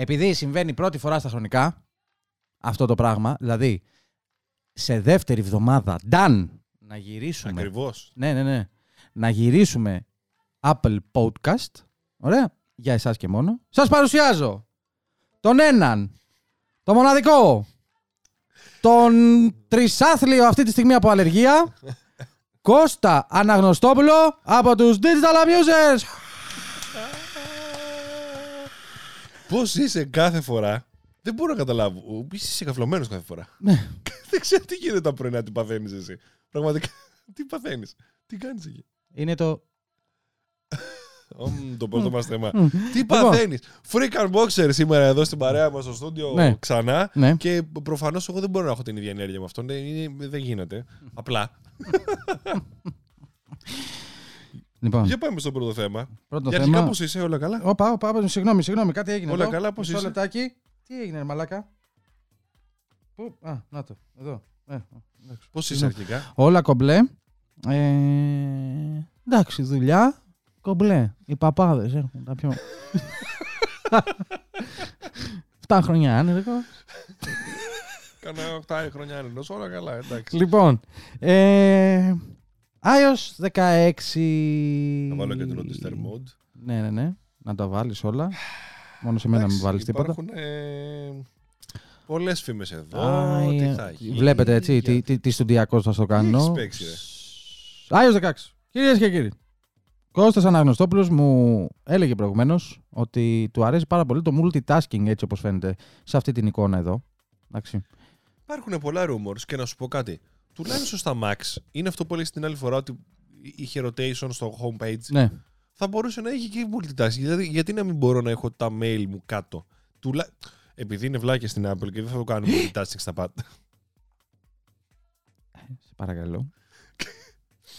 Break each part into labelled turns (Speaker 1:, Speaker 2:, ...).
Speaker 1: επειδή συμβαίνει πρώτη φορά στα χρονικά αυτό το πράγμα, δηλαδή σε δεύτερη εβδομάδα, done, να γυρίσουμε.
Speaker 2: Ακριβώς.
Speaker 1: Ναι, ναι, ναι. Να γυρίσουμε Apple Podcast. Ωραία. Για εσάς και μόνο. Σας παρουσιάζω τον έναν, το μοναδικό, τον τρισάθλιο αυτή τη στιγμή από αλλεργία, Κώστα Αναγνωστόπουλο από τους Digital Amusers.
Speaker 2: Πώς είσαι κάθε φορά. Δεν μπορώ να καταλάβω. Είσαι καυλωμένος κάθε φορά.
Speaker 1: Ναι.
Speaker 2: Δεν ξέρω τι γίνεται τα πρωινά, τι παθαίνεις εσύ. Πραγματικά, τι παθαίνεις. Τι κάνεις εκεί.
Speaker 1: Είναι το...
Speaker 2: Ομ, το πρώτο μα θέμα.
Speaker 1: Μμ.
Speaker 2: Τι
Speaker 1: Λοιπόν.
Speaker 2: παθαίνεις. Freak Unboxer σήμερα εδώ στην παρέα μας στο στούντιο
Speaker 1: Ναι.
Speaker 2: ξανά.
Speaker 1: Ναι.
Speaker 2: Και προφανώς εγώ δεν μπορώ να έχω την ίδια ενέργεια με αυτόν. Δεν, είναι- δεν γίνεται. Απλά.
Speaker 1: Λοιπόν,
Speaker 2: Για πάμε στο πρώτο θέμα.
Speaker 1: πρώτο
Speaker 2: Για αρχικά
Speaker 1: θέμα...
Speaker 2: πώ είσαι, όλα καλά;
Speaker 1: Όπα, όπα, όπα, συγγνώμη, συγγνώμη, κάτι έγινε
Speaker 2: Όλα
Speaker 1: εδώ.
Speaker 2: καλά, πώς
Speaker 1: Μισό
Speaker 2: είσαι;
Speaker 1: λεπτάκι. Τι έγινε, ρε μαλάκα; Πού, α, να το, εδώ. Ε, εντάξει.
Speaker 2: Πώς είσαι
Speaker 1: Συγγνώμη.
Speaker 2: αρχικά;
Speaker 1: Όλα κομπλέ. Ε, εντάξει, δουλειά. Κομπλέ. Οι παπάδες έχουν τα πιο... Φτά χρόνια άνεργο.
Speaker 2: Κάνα 8 χρόνια άνενο. Όλα καλά, εντάξει.
Speaker 1: Λοιπόν, ε, iOS 16.
Speaker 2: Θα βάλω και το register mode.
Speaker 1: Ναι, ναι, ναι. Να τα βάλεις όλα. Μόνο σε μένα μην
Speaker 2: Εντάξει,
Speaker 1: βάλεις τίποτα.
Speaker 2: Υπάρχουν ε, πολλές φήμες εδώ.
Speaker 1: Α,
Speaker 2: τι
Speaker 1: ε,
Speaker 2: θα γίνει.
Speaker 1: Βλέπετε έτσι
Speaker 2: για-
Speaker 1: τι, τι, τι στοντιακό θα στο κάνω.
Speaker 2: έχεις παίξει, ρε;
Speaker 1: iOS 16. Κυρίες και κύριοι. Κώστας Αναγνωστόπουλος μου έλεγε προηγουμένως ότι του αρέσει πάρα πολύ το multitasking έτσι όπως φαίνεται σε αυτή την εικόνα εδώ. Εντάξει.
Speaker 2: Υπάρχουν πολλά rumors και να σου πω κάτι. Τουλάχιστον στα Max είναι αυτό που έλεγες την άλλη φορά ότι είχε rotation στο homepage.
Speaker 1: Ναι.
Speaker 2: Θα μπορούσε να έχει και multitasking. Δηλαδή, γιατί να μην μπορώ να έχω τα mail μου κάτω; Τουλά... Επειδή είναι βλάκια στην Apple και δεν θα το κάνουμε multitasking στα πάντα.
Speaker 1: Σε παρακαλώ.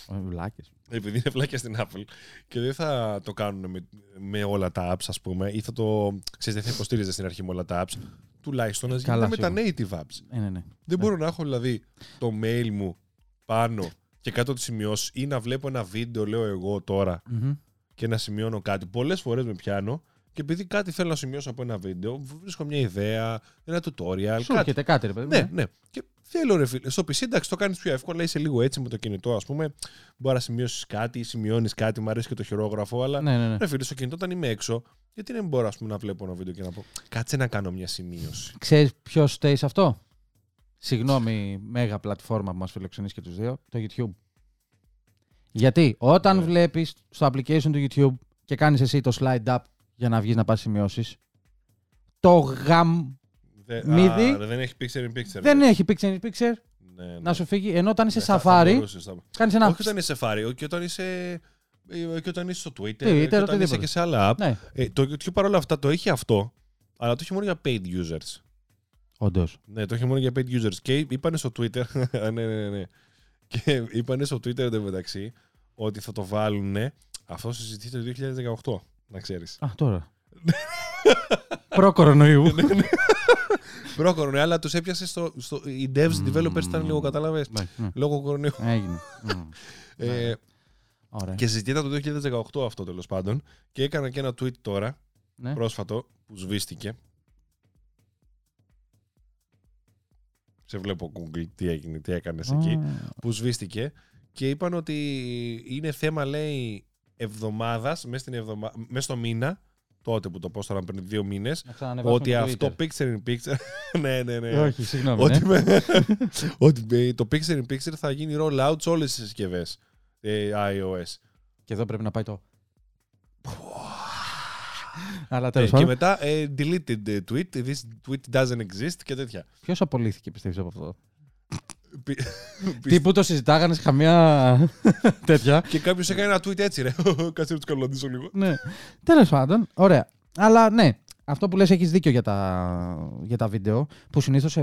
Speaker 1: Ω, Βλάκες.
Speaker 2: Επειδή είναι βλάκια στην Apple και δεν θα το κάνουν με, με όλα τα apps, ας πούμε, ή θα το. ξέρεις, δεν θα υποστήριζε στην αρχή με όλα τα apps. Τουλάχιστον να
Speaker 1: Καλά,
Speaker 2: γίνεται με τα native apps.
Speaker 1: Ε, ναι, ναι.
Speaker 2: Δεν μπορώ να έχω δηλαδή το mail μου πάνω και κάτω τις σημειώσεις ή να βλέπω ένα βίντεο, λέω εγώ τώρα,
Speaker 1: Μμμ.
Speaker 2: και να σημειώνω κάτι. Πολλές φορές με πιάνω και επειδή κάτι θέλω να σημειώσω από ένα βίντεο, βρίσκω μια ιδέα, ένα tutorial.
Speaker 1: Σου
Speaker 2: κάτι.
Speaker 1: έρχεται κάτι ρε παιδί. μου.
Speaker 2: Ναι, ναι. Και θέλω ρε φίλε. Στο PC εντάξει το κάνεις πιο εύκολα, είσαι λίγο έτσι με το κινητό, ας πούμε. Μπορεί να σημειώσεις κάτι, σημειώνεις κάτι, μου αρέσει και το χειρόγραφο, αλλά.
Speaker 1: Ναι, ναι, ναι.
Speaker 2: Ρε φίλε, στο κινητό όταν είμαι έξω, γιατί δεν μπορώ ας πούμε, να βλέπω ένα βίντεο και να πω Κάτσε να κάνω μια σημείωση.
Speaker 1: Ξέρεις ποιος στέει σε αυτό; Συγγνώμη, μέγα πλατφόρμα που μας φιλοξενείς και τους δύο, το YouTube. Γιατί όταν
Speaker 2: Ναι.
Speaker 1: βλέπεις στο application του YouTube και κάνεις εσύ το slide up για να βγεις να πας σημειώσεις, το γαμ
Speaker 2: Δε-
Speaker 1: Μύδι.
Speaker 2: α, δεν έχει picture in picture.
Speaker 1: δεν
Speaker 2: ναι.
Speaker 1: έχει picture in picture
Speaker 2: Ναι, ναι.
Speaker 1: να σου φύγει, ενώ όταν είσαι
Speaker 2: Ναι, θα- θα
Speaker 1: Safari,
Speaker 2: μπορούσες να-
Speaker 1: κάνεις ένα...
Speaker 2: Όχι όταν είσαι Safari, και όταν είσαι, ε, και όταν είσαι στο Twitter,
Speaker 1: Twitter,
Speaker 2: και όταν είσαι
Speaker 1: οτιδήποτε.
Speaker 2: και σε άλλα app.
Speaker 1: Ναι,
Speaker 2: Ε, το YouTube παρόλα αυτά το έχει αυτό, αλλά το έχει μόνο για paid users.
Speaker 1: όντως.
Speaker 2: Ναι, το έχει μόνο για paid users. Και είπανε στο Twitter. ναι, ναι, ναι. Και είπανε στο Twitter εντωμεταξύ ότι θα το βάλουν. Αυτό συζητείται το 2018, να ξέρεις.
Speaker 1: Α, τώρα. Προ-κορονοϊού.
Speaker 2: Πρόκορο, αλλά τους έπιασες στο, στο. Οι devs, οι developers ήταν λίγο, κατάλαβες.
Speaker 1: Ναι, ναι.
Speaker 2: Λόγω κορονοϊού.
Speaker 1: Έγινε. Μμ.
Speaker 2: Ε,
Speaker 1: Ωραία.
Speaker 2: και συζητείται το 2018 αυτό τέλος πάντων. Και έκανα και ένα tweet τώρα,
Speaker 1: Ναι.
Speaker 2: πρόσφατο, που σβήστηκε. Σε βλέπω Google τι έγινε, τι έκανες εκεί.
Speaker 1: Α,
Speaker 2: που σβήστηκε και είπαν ότι είναι θέμα, λέει, εβδομάδας, μέσα, στην εβδομα... μέσα στο μήνα, τότε που το πόσταραν πριν δύο μήνες,
Speaker 1: να ξανανεβάσουμε
Speaker 2: ότι
Speaker 1: το
Speaker 2: αυτό
Speaker 1: Twitter.
Speaker 2: picture in picture. ναι, ναι, ναι.
Speaker 1: Όχι, συγγνώμη.
Speaker 2: ότι,
Speaker 1: ναι.
Speaker 2: με- ότι με- το picture in picture θα γίνει roll out σε όλες τις συσκευές ε, iOS.
Speaker 1: Και εδώ πρέπει να πάει το. Αλλά
Speaker 2: Ε,
Speaker 1: τέλο
Speaker 2: και
Speaker 1: πάντων.
Speaker 2: μετά ε, deleted ε, tweet, this tweet doesn't exist και τέτοια.
Speaker 1: Ποιος απολύθηκε, πιστεύεις από αυτό;
Speaker 2: Πι-
Speaker 1: Τύπου το συζητάγανε σε καμία τέτοια.
Speaker 2: και κάποιος έκανε ένα tweet έτσι, ρε. Κάτσε να τους καλωδίσω λίγο.
Speaker 1: ναι. Τέλος πάντων, ωραία. Αλλά ναι, αυτό που λες έχεις δίκιο για τα, για τα βίντεο, που συνήθως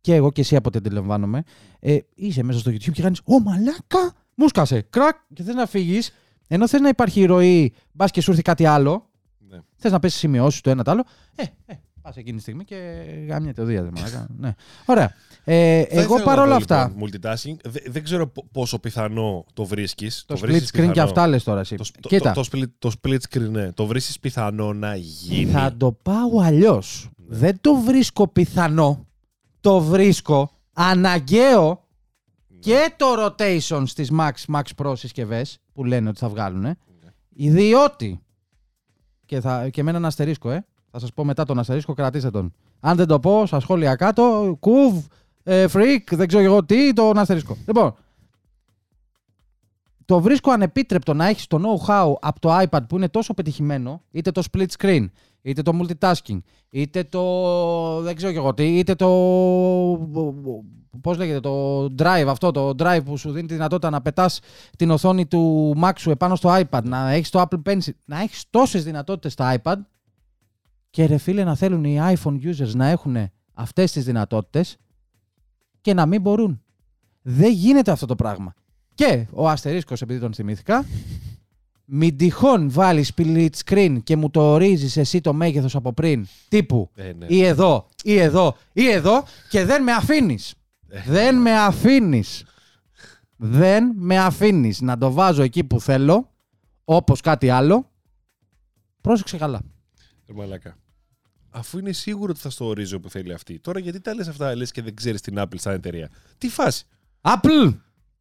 Speaker 1: και εγώ και εσύ από ό,τι αντιλαμβάνομαι, ε, είσαι μέσα στο YouTube και κάνεις Ω μαλάκα! Μου σκάσε! Κρακ! Και θες να φύγεις, ενώ θες να υπάρχει ροή, μπας και σου έρθει κάτι άλλο,
Speaker 2: Ναι.
Speaker 1: θες να πέσεις σημειώσεις το ένα το άλλο. Ε, ε, Πας εκείνη τη στιγμή και γάμια το δίας. ναι. Ωραία. Ε,
Speaker 2: Θα
Speaker 1: εγώ
Speaker 2: ήθελα να
Speaker 1: παρόλα
Speaker 2: δω,
Speaker 1: αυτά.
Speaker 2: λοιπόν, multitasking. Δε- δεν ξέρω πο- πόσο πιθανό το βρίσκεις.
Speaker 1: Το split screen και αυτά λες τώρα εσύ.
Speaker 2: Το, το,
Speaker 1: Κοίτα,
Speaker 2: το, το, split, το split screen, ναι. Το βρίσκεις πιθανό να γίνει.
Speaker 1: θα το πάω αλλιώς. Δεν το βρίσκω πιθανό. Το βρίσκω αναγκαίο και το rotation στις Max, Max Pro συσκευές που λένε ότι θα βγάλουν. Διότι. Και, θα, και με έναν αστερίσκο, ε. Θα σας πω μετά τον αστερίσκο, κρατήστε τον. Αν δεν το πω, στα σχόλια κάτω, κουβ, ε, freak, δεν ξέρω εγώ τι, τον αστερίσκο. Λοιπόν, το βρίσκω ανεπίτρεπτο να έχεις το know-how από το iPad που είναι τόσο πετυχημένο, είτε το split screen, είτε το multitasking, είτε το. δεν ξέρω και εγώ τι, είτε το. Πώς λέγεται, το drive αυτό, το drive που σου δίνει τη δυνατότητα να πετάς την οθόνη του Mac σου επάνω στο iPad, να έχεις το Apple Pencil, να έχεις τόσες δυνατότητες στο iPad και ρε φίλε να θέλουν οι iPhone users να έχουν αυτές τις δυνατότητες και να μην μπορούν. Δεν γίνεται αυτό το πράγμα. Και ο αστερίσκος, επειδή τον θυμήθηκα, μην τυχόν βάλεις split screen και μου το ορίζεις εσύ το μέγεθος από πριν, τύπου
Speaker 2: Ε, ναι.
Speaker 1: ή εδώ, ή εδώ, ή εδώ και δεν με αφήνεις. δεν με αφήνεις. δεν με αφήνεις να το βάζω εκεί που θέλω, όπως κάτι άλλο. Πρόσεξε καλά.
Speaker 2: Ρε μαλάκα. Αφού είναι σίγουρο ότι θα στο ορίζει όπου θέλει αυτή. Τώρα γιατί τα λες αυτά, λες και δεν ξέρεις την Apple σαν εταιρεία. Τι φάση.
Speaker 1: Apple,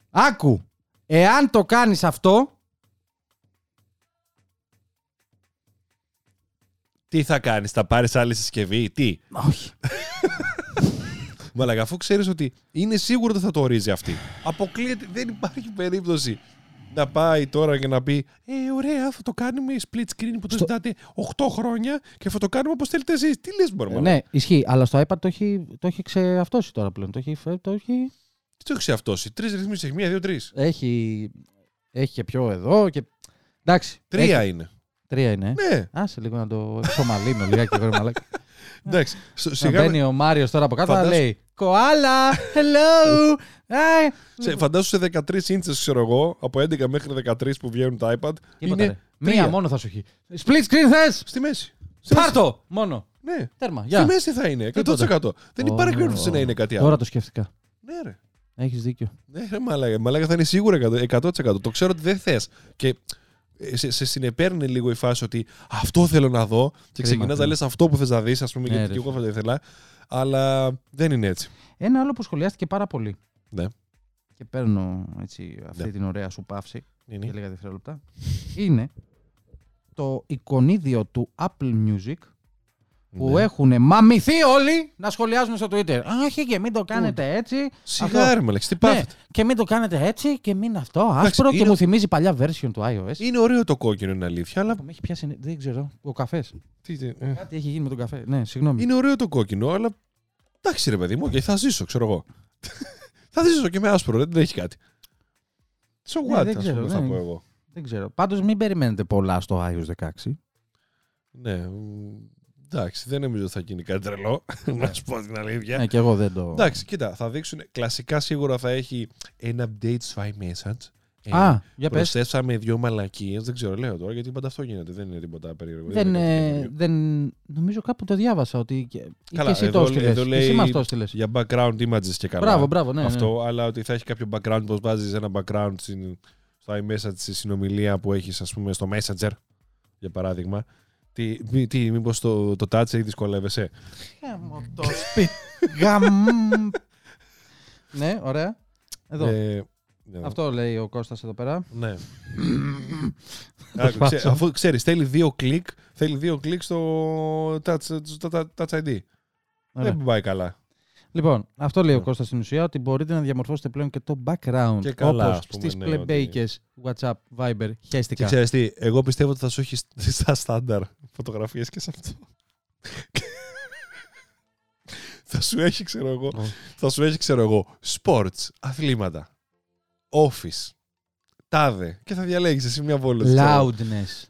Speaker 1: άκου. Εάν το κάνεις αυτό,
Speaker 2: Τι θα κάνεις, θα πάρεις άλλη συσκευή, τι;
Speaker 1: όχι.
Speaker 2: Μαλάκα, αφού ξέρεις ότι είναι σίγουρο ότι θα το ορίζει αυτή. Αποκλείεται, δεν υπάρχει περίπτωση να πάει τώρα και να πει Ε, ωραία, θα το κάνουμε split screen που το
Speaker 1: Στο-
Speaker 2: ζητάτε 8 χρόνια και θα το κάνουμε όπως θέλετε εσείς. Τι λες, μπορεί
Speaker 1: ναι, ισχύει. Αλλά στο iPad το έχει, το έχει ξεαυτώσει τώρα πλέον. Το έχει, φε- το έχει,
Speaker 2: Τι το έχει αυτόσει. Τρεις ρυθμίσεις έχει, μία, δύο, τρεις.
Speaker 1: έχει, έχει και πιο εδώ. Και... Εντάξει.
Speaker 2: Τρία
Speaker 1: έχει-
Speaker 2: είναι.
Speaker 1: τρία είναι. ε.
Speaker 2: Ναι,
Speaker 1: Άσε λίγο να το εξομαλύνω λιγάκι. βρε μαλάκα.
Speaker 2: εντάξει. Σ-
Speaker 1: Να
Speaker 2: Σιγά
Speaker 1: μπαίνει ο Μάριος τώρα από κάτω να
Speaker 2: Φαντάσου-
Speaker 1: λέει Κοάλα, hello. Ε,
Speaker 2: Σε, φαντάσου σε 13 ίντσες, ξέρω εγώ, από 11 μέχρι 13 που βγαίνουν τα iPad,
Speaker 1: Τίποτα,
Speaker 2: είναι
Speaker 1: ρε. Μία
Speaker 2: τρία.
Speaker 1: μόνο θα σου έχει. Split screen θες.
Speaker 2: στη μέση. Στη μέση.
Speaker 1: Πάρτο. Μόνο.
Speaker 2: Ναι,
Speaker 1: Τέρμα.
Speaker 2: στη
Speaker 1: Γεια.
Speaker 2: μέση θα είναι, 100%. Δεν υπάρχει
Speaker 1: Ω,
Speaker 2: περίπτωση να είναι κάτι άλλο.
Speaker 1: Τώρα το σκέφτηκα.
Speaker 2: Ναι, ρε.
Speaker 1: Έχεις δίκιο.
Speaker 2: Ναι, ρε, μαλάκα. Μαλάκα θα είναι σίγουρα 100%. Το ξέρω ότι δεν θες. Και ε, σε, σε συνεπέρνει λίγο η φάση ότι αυτό θέλω να δω και ξεκινάς να
Speaker 1: κρίμα.
Speaker 2: λες αυτό που θες να δεις, ας πούμε,
Speaker 1: Ναι,
Speaker 2: γιατί
Speaker 1: ρε,
Speaker 2: και εγώ θα το ήθελα. Αλλά δεν είναι έτσι.
Speaker 1: Ένα άλλο που σχολιάστηκε πάρα πολύ.
Speaker 2: Ναι.
Speaker 1: Και παίρνω έτσι αυτή
Speaker 2: Ναι.
Speaker 1: την ωραία σου παύση
Speaker 2: Είναι.
Speaker 1: για λίγα δευτερόλεπτα. Είναι το εικονίδιο του Apple Music που
Speaker 2: Ναι.
Speaker 1: έχουν μαμηθεί όλοι να σχολιάζουν στο Twitter. Όχι και μην το κάνετε έτσι.
Speaker 2: Σιγά,
Speaker 1: αυτό.
Speaker 2: ρε, μαλάκα, τι
Speaker 1: Ναι,
Speaker 2: πάθετε.
Speaker 1: και μην το κάνετε έτσι και μην αυτό.
Speaker 2: Εντάξει,
Speaker 1: Άσπρο και
Speaker 2: είναι-
Speaker 1: μου θυμίζει παλιά version του iOS.
Speaker 2: Είναι ωραίο το κόκκινο, είναι αλήθεια, αλλά.
Speaker 1: Που με έχει πιάσει, δεν ξέρω, ο καφές.
Speaker 2: τι- τι- ε.
Speaker 1: Κάτι έχει γίνει με τον καφέ. Ναι, συγγνώμη.
Speaker 2: Είναι ωραίο το κόκκινο, αλλά. Εντάξει, ρε παιδί μου, okay, θα ζήσω, ξέρω εγώ. Θα ζήσω και με άσπρο, ρε, δεν έχει κάτι. So
Speaker 1: Ναι,
Speaker 2: what,
Speaker 1: δεν
Speaker 2: ας
Speaker 1: ξέρω,
Speaker 2: πούμε, θα
Speaker 1: ναι.
Speaker 2: πω εγώ.
Speaker 1: Δεν ξέρω. Πάντως μην περιμένετε πολλά στο iOS 16.
Speaker 2: Ναι, μ, εντάξει, δεν νομίζω ότι θα γίνει κάτι τρελό, να σου πω την αλήθεια.
Speaker 1: Ναι, και εγώ δεν το.
Speaker 2: Εντάξει, κοίτα, θα δείξουν. Κλασικά σίγουρα θα έχει ένα update στο iMessage. Ε,
Speaker 1: Α, για πες.
Speaker 2: προσθέσαμε δύο μαλακίες. Δεν ξέρω, λέω τώρα γιατί πάντα αυτό γίνεται. Δεν είναι τίποτα περίεργο.
Speaker 1: Δεν,
Speaker 2: είναι κάτι
Speaker 1: ε,
Speaker 2: καινούριο.
Speaker 1: δεν, νομίζω κάπου το διάβασα ότι. Και,
Speaker 2: Καλά,
Speaker 1: και εσύ
Speaker 2: εδώ
Speaker 1: το
Speaker 2: λέ-
Speaker 1: έστειλες.
Speaker 2: εδώ λέει
Speaker 1: Εσύ μας το έστειλες.
Speaker 2: Για background images και καλά.
Speaker 1: Μπράβο, μπράβο, ναι. ναι.
Speaker 2: αυτό, αλλά ότι θα έχει κάποιο background, πως βάζεις ένα background στην, στο iMessage στη συνομιλία που έχεις ας πούμε στο Messenger, για παράδειγμα. Τι, μη, τι μήπως το, το touch έχει δυσκολεύεσαι;
Speaker 1: Γάμο το σπίτι. Γαμ. ναι, ωραία. Εδώ.
Speaker 2: Ε, ναι,
Speaker 1: Αυτό λέει ο Κώστας εδώ πέρα.
Speaker 2: Ναι. Άκου, ξέ- αφού ξέρεις, θέλει δύο κλικ, θέλει δύο κλικ στο touch, στο touch ID.
Speaker 1: Ωραία.
Speaker 2: Δεν πάει καλά.
Speaker 1: Λοιπόν, αυτό λέει ο
Speaker 2: Ναι.
Speaker 1: Κώστας στην ουσία ότι μπορείτε να διαμορφώσετε πλέον και το background.
Speaker 2: Και καλά,
Speaker 1: όπως
Speaker 2: ας πούμε,
Speaker 1: στις
Speaker 2: ναι,
Speaker 1: πλεμπέικες WhatsApp, Viber,
Speaker 2: Και
Speaker 1: χέστηκα.
Speaker 2: ξέρεις τι, εγώ πιστεύω ότι θα σου έχει στα στάνταρ φωτογραφίες και σε αυτό. θα σου έχει, ξέρω εγώ,
Speaker 1: Ω.
Speaker 2: θα σου έχει, ξέρω εγώ, sports, αθλήματα, office, τάδε και θα διαλέγεις εσύ μια βόλτα.
Speaker 1: Loudness.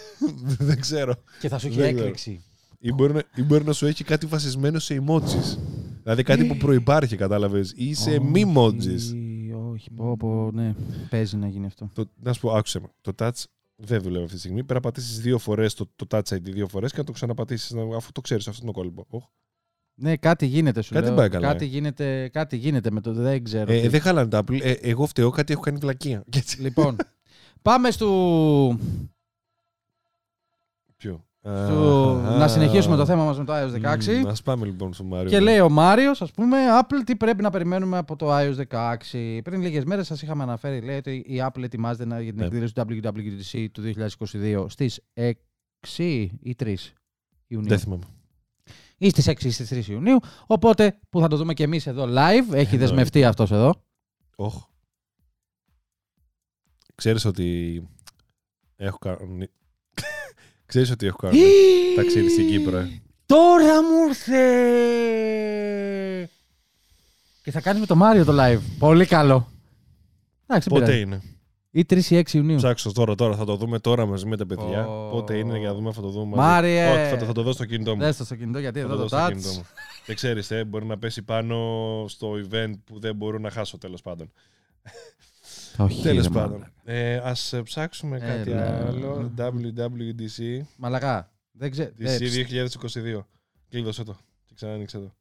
Speaker 2: Δεν ξέρω.
Speaker 1: Και θα σου έχει
Speaker 2: Δεν ξέρω.
Speaker 1: έκρηξη.
Speaker 2: Ή μπορεί, να, ή μπορεί να σου έχει κάτι βασισμένο σε emojis. Δηλαδή κάτι που προϋπάρχει, κατάλαβες. Ή σε μη emojis.
Speaker 1: Όχι, όχι, πω, πω, ναι. Παίζει να γίνει αυτό.
Speaker 2: Το, να σου πω, άκουσε με. Το touch Δεν δουλεύει αυτή τη στιγμή. Πρέπει να πατήσεις δύο φορές το, το Touch ID δύο φορές και να το ξαναπατήσεις αφού το ξέρεις. Αυτό είναι το κόλπο. Οχ.
Speaker 1: Ναι, κάτι γίνεται σου
Speaker 2: Κάτι
Speaker 1: λέω.
Speaker 2: δεν πάει καλά,
Speaker 1: Κάτι,
Speaker 2: ε.
Speaker 1: γίνεται, κάτι γίνεται με το δεν ξέρω.
Speaker 2: Ε,
Speaker 1: τι.
Speaker 2: δεν χαλάνε τα Apple. Ε, εγώ φταίω, κάτι έχω κάνει βλακεία. Και έτσι.
Speaker 1: Λοιπόν, πάμε στο...
Speaker 2: Ποιο;
Speaker 1: στο- να συνεχίσουμε το θέμα μας με το iOS 16.
Speaker 2: Α πάμε λοιπόν στο Μάριο.
Speaker 1: Και λέει ο Μάριος, ας πούμε, Apple τι πρέπει να περιμένουμε από το iOS 16. Πριν λίγες μέρες σας είχαμε αναφέρει, λέει ότι η Apple ετοιμάζεται να- για την
Speaker 2: Ναι.
Speaker 1: εκδήλωση του WWDC του 2022 στις 6 ή 3 Ιουνίου.
Speaker 2: Δεν θυμάμαι.
Speaker 1: Ή στις 6 ή στις 3 Ιουνίου. Οπότε που θα το δούμε και εμείς εδώ live. Έχει δεσμευτεί αυτός εδώ.
Speaker 2: Όχ. Ξέρεις ότι έχω κάνει... Ξέρεις ότι έχω κάνει ταξίδι στην Κύπρο, ε;
Speaker 1: Τώρα μου ήρθε! Και θα κάνεις με το Μάριο το live. Πολύ καλό. Εντάξει, δεν
Speaker 2: Πότε
Speaker 1: πειράζει.
Speaker 2: είναι;
Speaker 1: Ή 3 ή 6 Ιουνίου.
Speaker 2: Ψάξω τώρα, τώρα. Θα το δούμε τώρα μαζί με τα παιδιά.
Speaker 1: Ω.
Speaker 2: Πότε είναι για να δούμε, θα το δούμε μαζί.
Speaker 1: Μάριε!
Speaker 2: Όχι, θα το, θα το δω στο κινητό μου.
Speaker 1: Δες το στο κινητό γιατί
Speaker 2: Θα
Speaker 1: εδώ
Speaker 2: το
Speaker 1: το
Speaker 2: δω στο
Speaker 1: touch.
Speaker 2: κινητό μου. Και ξέρεις, ε, μπορεί να πέσει πάνω στο event που δεν μπορώ να χάσω τέλος πάντων.
Speaker 1: Όχι,
Speaker 2: Τέλος
Speaker 1: ρε,
Speaker 2: πάντων.
Speaker 1: μαλάκα.
Speaker 2: Ε, ας ε, ψάξουμε κάτι
Speaker 1: Έλα.
Speaker 2: άλλο. WWDC.
Speaker 1: Μαλακά. Δεν ξέρω.
Speaker 2: DC 2022. Κλείδωσε το. Και ξανά άνοιξε το.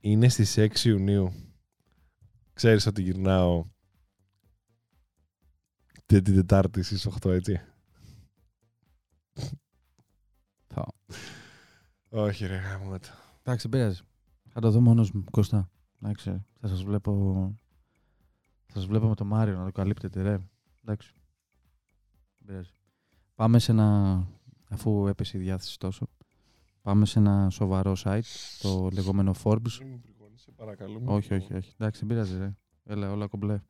Speaker 2: Είναι στις 6 Ιουνίου. Ξέρεις ότι γυρνάω τε- την Τετάρτη στις 8, έτσι. Όχι ρε γάμο το.
Speaker 1: Εντάξει, δεν πειράζει. Θα το δω μόνος μου, Κώστα. Εντάξει, θα σας βλέπω... Θα σας βλέπω με το Μάριο να το καλύπτετε, ρε. Εντάξει. Δεν πειράζει. Πάμε σε ένα... Αφού έπεσε η διάθεση τόσο. Πάμε σε ένα σοβαρό site, το λεγόμενο Forbes.
Speaker 2: Μην μου πληγώνεις, σε παρακαλώ. μην μου
Speaker 1: όχι, όχι,
Speaker 2: πληγώνεις.
Speaker 1: όχι. Εντάξει, δεν πειράζει, ρε. Έλα, όλα κομπλέ.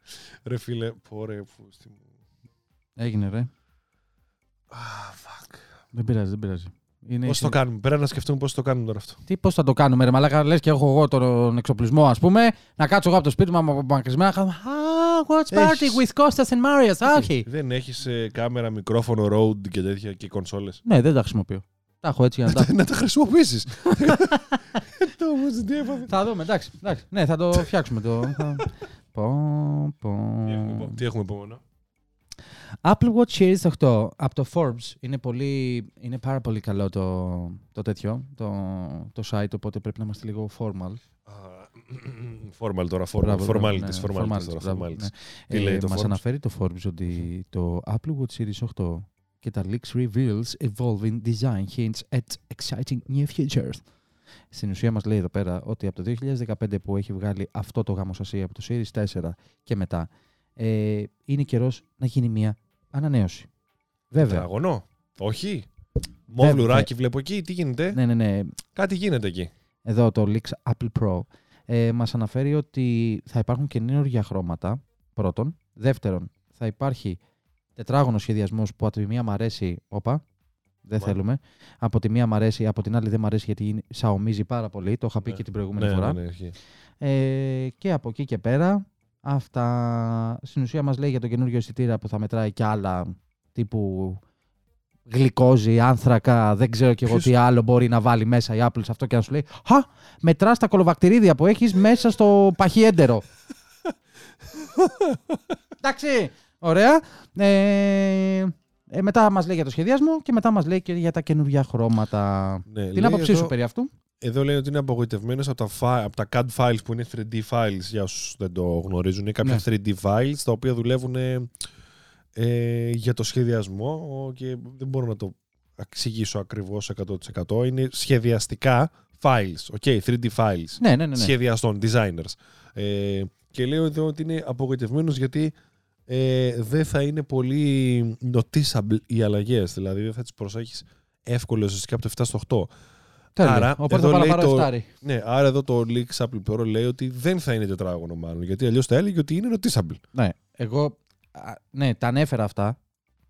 Speaker 2: Ρε φίλε, πόρε φούστη μου.
Speaker 1: Έγινε, ρε.
Speaker 2: Ah, fuck.
Speaker 1: Δεν πειράζει, δεν πειράζει. Είναι
Speaker 2: Πώς
Speaker 1: η
Speaker 2: το κάνουμε; Πρέπει να σκεφτούμε πώς το κάνουμε τώρα αυτό.
Speaker 1: Τι πώς θα το κάνουμε, ρε Μαλάκα, λες και έχω εγώ τον εξοπλισμό, ας πούμε, να κάτσω εγώ από το σπίτι μου απομακρυσμένα να κάνω. Ah, watch party
Speaker 2: Έχεις.
Speaker 1: with Costas and Marius. Α, όχι.
Speaker 2: Δεν έχεις ε, κάμερα, μικρόφωνο, road και τέτοια και κονσόλες.
Speaker 1: Ναι, δεν τα χρησιμοποιώ. Τα έχω έτσι για να τα.
Speaker 2: να τα χρησιμοποιήσεις. Το όμως τι έπαθε.
Speaker 1: θα δούμε, εντάξει, εντάξει. Ναι, θα το φτιάξουμε το. θα- Πω, πω.
Speaker 2: Τι έχουμε επο- Τι έχουμε επόμενο;
Speaker 1: Apple Watch Series 8 από το Forbes είναι, πολύ, είναι πάρα πολύ καλό το, το τέτοιο, το, το site, οπότε πρέπει να είμαστε λίγο formal.
Speaker 2: Formal τώρα, formal.
Speaker 1: Μπράβο, μπράβο,
Speaker 2: Formalities,
Speaker 1: ναι,
Speaker 2: formalities τώρα,
Speaker 1: μπράβο,
Speaker 2: formalities.
Speaker 1: ναι.
Speaker 2: Τι λέει το
Speaker 1: μας
Speaker 2: Forbes?
Speaker 1: αναφέρει το Forbes ότι το Apple Watch Series 8 και τα leaks reveals evolving design hints at exciting new futures. Στην ουσία μας λέει εδώ πέρα ότι από το 2015 που έχει βγάλει αυτό το γάμο σασί από το Series 4 και μετά ε, είναι καιρός να γίνει μια ανανέωση. Βέβαια.
Speaker 2: Τετράγωνο. Όχι.
Speaker 1: Βέβαια.
Speaker 2: Μόβλουράκι βλέπω εκεί. Τι γίνεται;
Speaker 1: Ναι, ναι, ναι.
Speaker 2: Κάτι γίνεται εκεί.
Speaker 1: Εδώ το Leaks Apple Pro ε, μας αναφέρει ότι θα υπάρχουν καινούργια χρώματα, πρώτον. Δεύτερον, θα υπάρχει τετράγωνο σχεδιασμός που από τη μία μ' αρέσει, όπα, δεν
Speaker 2: Μα.
Speaker 1: θέλουμε. Από τη μία μ' αρέσει, από την άλλη δεν μ' αρέσει γιατί είναι- σαομίζει πάρα πολύ. Το είχα πει
Speaker 2: Ναι.
Speaker 1: και την προηγούμενη
Speaker 2: Ναι,
Speaker 1: φορά.
Speaker 2: ναι, ναι, ισχύει.
Speaker 1: Ε, και από εκεί και πέρα, αυτά στην ουσία μας λέει για το καινούργιο αισθητήρα που θα μετράει και άλλα τύπου γλυκόζι, άνθρακα, δεν ξέρω και εγώ
Speaker 2: Ποιος-
Speaker 1: τι άλλο μπορεί να βάλει μέσα η Apple σε αυτό και να σου λέει «Χα, μετράς τα κολοβακτηρίδια που έχεις μέσα στο παχιέντερο». Εντάξει, ωραία. Ε, ε, μετά μας λέει για το σχεδιασμό και μετά μας λέει και για τα καινούργια χρώματα.
Speaker 2: Ναι,
Speaker 1: Την
Speaker 2: λέει
Speaker 1: άποψή
Speaker 2: εδώ-
Speaker 1: σου περί αυτού;
Speaker 2: Εδώ λέει ότι είναι απογοητευμένος από, τα fi- από τα CAD files που είναι 3D files, για όσους δεν το γνωρίζουν. Είναι κάποια
Speaker 1: Ναι.
Speaker 2: 3D files τα οποία δουλεύουν ε, ε, για το σχεδιασμό και δεν μπορώ να το εξηγήσω ακριβώς 100%. Είναι σχεδιαστικά files, okay, 3D files,
Speaker 1: Ναι, ναι, ναι. ναι.
Speaker 2: σχεδιαστών, designers. Ε, και λέω εδώ ότι είναι απογοητευμένος γιατί ε, δεν θα είναι πολύ noticeable οι αλλαγές, δηλαδή δεν θα τις προσέχεις εύκολα ουσιαστικά από το 7 στο 8.
Speaker 1: Τέλεια.
Speaker 2: άρα,
Speaker 1: Οπότε
Speaker 2: εδώ
Speaker 1: θα πάρω
Speaker 2: λέει
Speaker 1: πάρω
Speaker 2: το-
Speaker 1: εφτάρι.
Speaker 2: Ναι, άρα εδώ το Leaks Apple Pro λέει ότι δεν θα είναι τετράγωνο μάλλον. Γιατί αλλιώς θα έλεγε ότι είναι noticeable.
Speaker 1: Ναι, εγώ. α, Ναι, τα ανέφερα αυτά.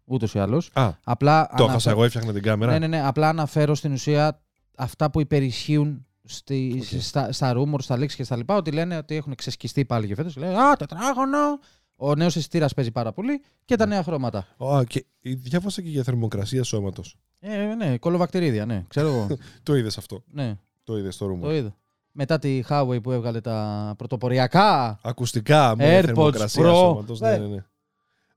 Speaker 1: Ούτως ή άλλως.
Speaker 2: Α,
Speaker 1: Απλά.
Speaker 2: το
Speaker 1: αναφε-
Speaker 2: έχασα εγώ, έφτιαχνα την κάμερα.
Speaker 1: Ναι, ναι, ναι. Απλά αναφέρω στην ουσία αυτά που υπερισχύουν στη,
Speaker 2: Οκ.
Speaker 1: στα, στα rumors, στα leaks και στα λοιπά. Ότι λένε ότι έχουν ξεσκιστεί πάλι και φέτος. Λένε Α, τετράγωνο. Ο νέος αισθητήρας παίζει πάρα πολύ και τα νέα χρώματα.
Speaker 2: Α, και διάβασα και για θερμοκρασία σώματος.
Speaker 1: Ε, ναι, κολοβακτηρίδια, ναι. Ξέρω εγώ.
Speaker 2: Το είδες αυτό.
Speaker 1: ναι,
Speaker 2: Το είδες στο
Speaker 1: το
Speaker 2: rumor.
Speaker 1: είδα. Μετά τη Huawei που έβγαλε τα πρωτοποριακά.
Speaker 2: Ακουστικά με
Speaker 1: AirPods
Speaker 2: θερμοκρασία
Speaker 1: Pro.
Speaker 2: σώματος. Ναι,
Speaker 1: Ε.
Speaker 2: ναι, ναι.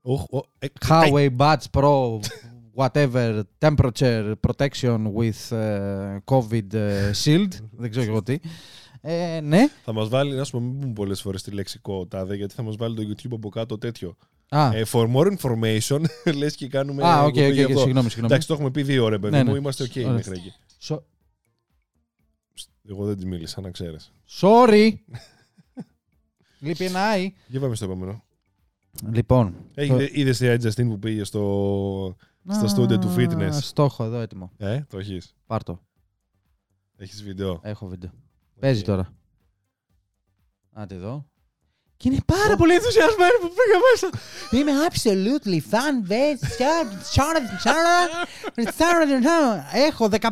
Speaker 2: Οχ, ο- ε,
Speaker 1: Huawei Buds Pro whatever temperature protection with ε, COVID ε, shield. Δεν ξέρω και εγώ τι. Ε, ναι.
Speaker 2: Θα μας βάλει, να σου πω, μην πούμε πολλές φορές τη λέξη τάδε, γιατί θα μας βάλει το YouTube από κάτω τέτοιο.
Speaker 1: Α,
Speaker 2: Ε, for more information, λες και κάνουμε.
Speaker 1: α, οκ,
Speaker 2: εκπομπή
Speaker 1: οκ,
Speaker 2: γι'
Speaker 1: οκ,
Speaker 2: αυτό.
Speaker 1: συγγνώμη, συγγνώμη.
Speaker 2: Εντάξει, το έχουμε πει δύο ώρες, παιδί
Speaker 1: Ναι,
Speaker 2: μου.
Speaker 1: ναι.
Speaker 2: Είμαστε οκ
Speaker 1: Ωραία.
Speaker 2: μέχρι εκεί.
Speaker 1: So-
Speaker 2: Εγώ δεν τη μίλησα, να ξέρεις.
Speaker 1: Sorry. Λείπει ένα I.
Speaker 2: Για πάμε στο επόμενο.
Speaker 1: Λοιπόν.
Speaker 2: Είδες τη Ed Justin που πήγε στο. στο
Speaker 1: Α,
Speaker 2: στούντιο του fitness;
Speaker 1: Στόχο εδώ έτοιμο.
Speaker 2: Ε, το έχεις.
Speaker 1: Πάρ' το.
Speaker 2: Έχεις βίντεο;
Speaker 1: Έχω βίντεο. Παίζει τώρα. Άντε εδώ. Και είναι πάρα πολύ ενθουσιασμένοι που πήγα μέσα. Είμαι absolutely fan based. Έχω 15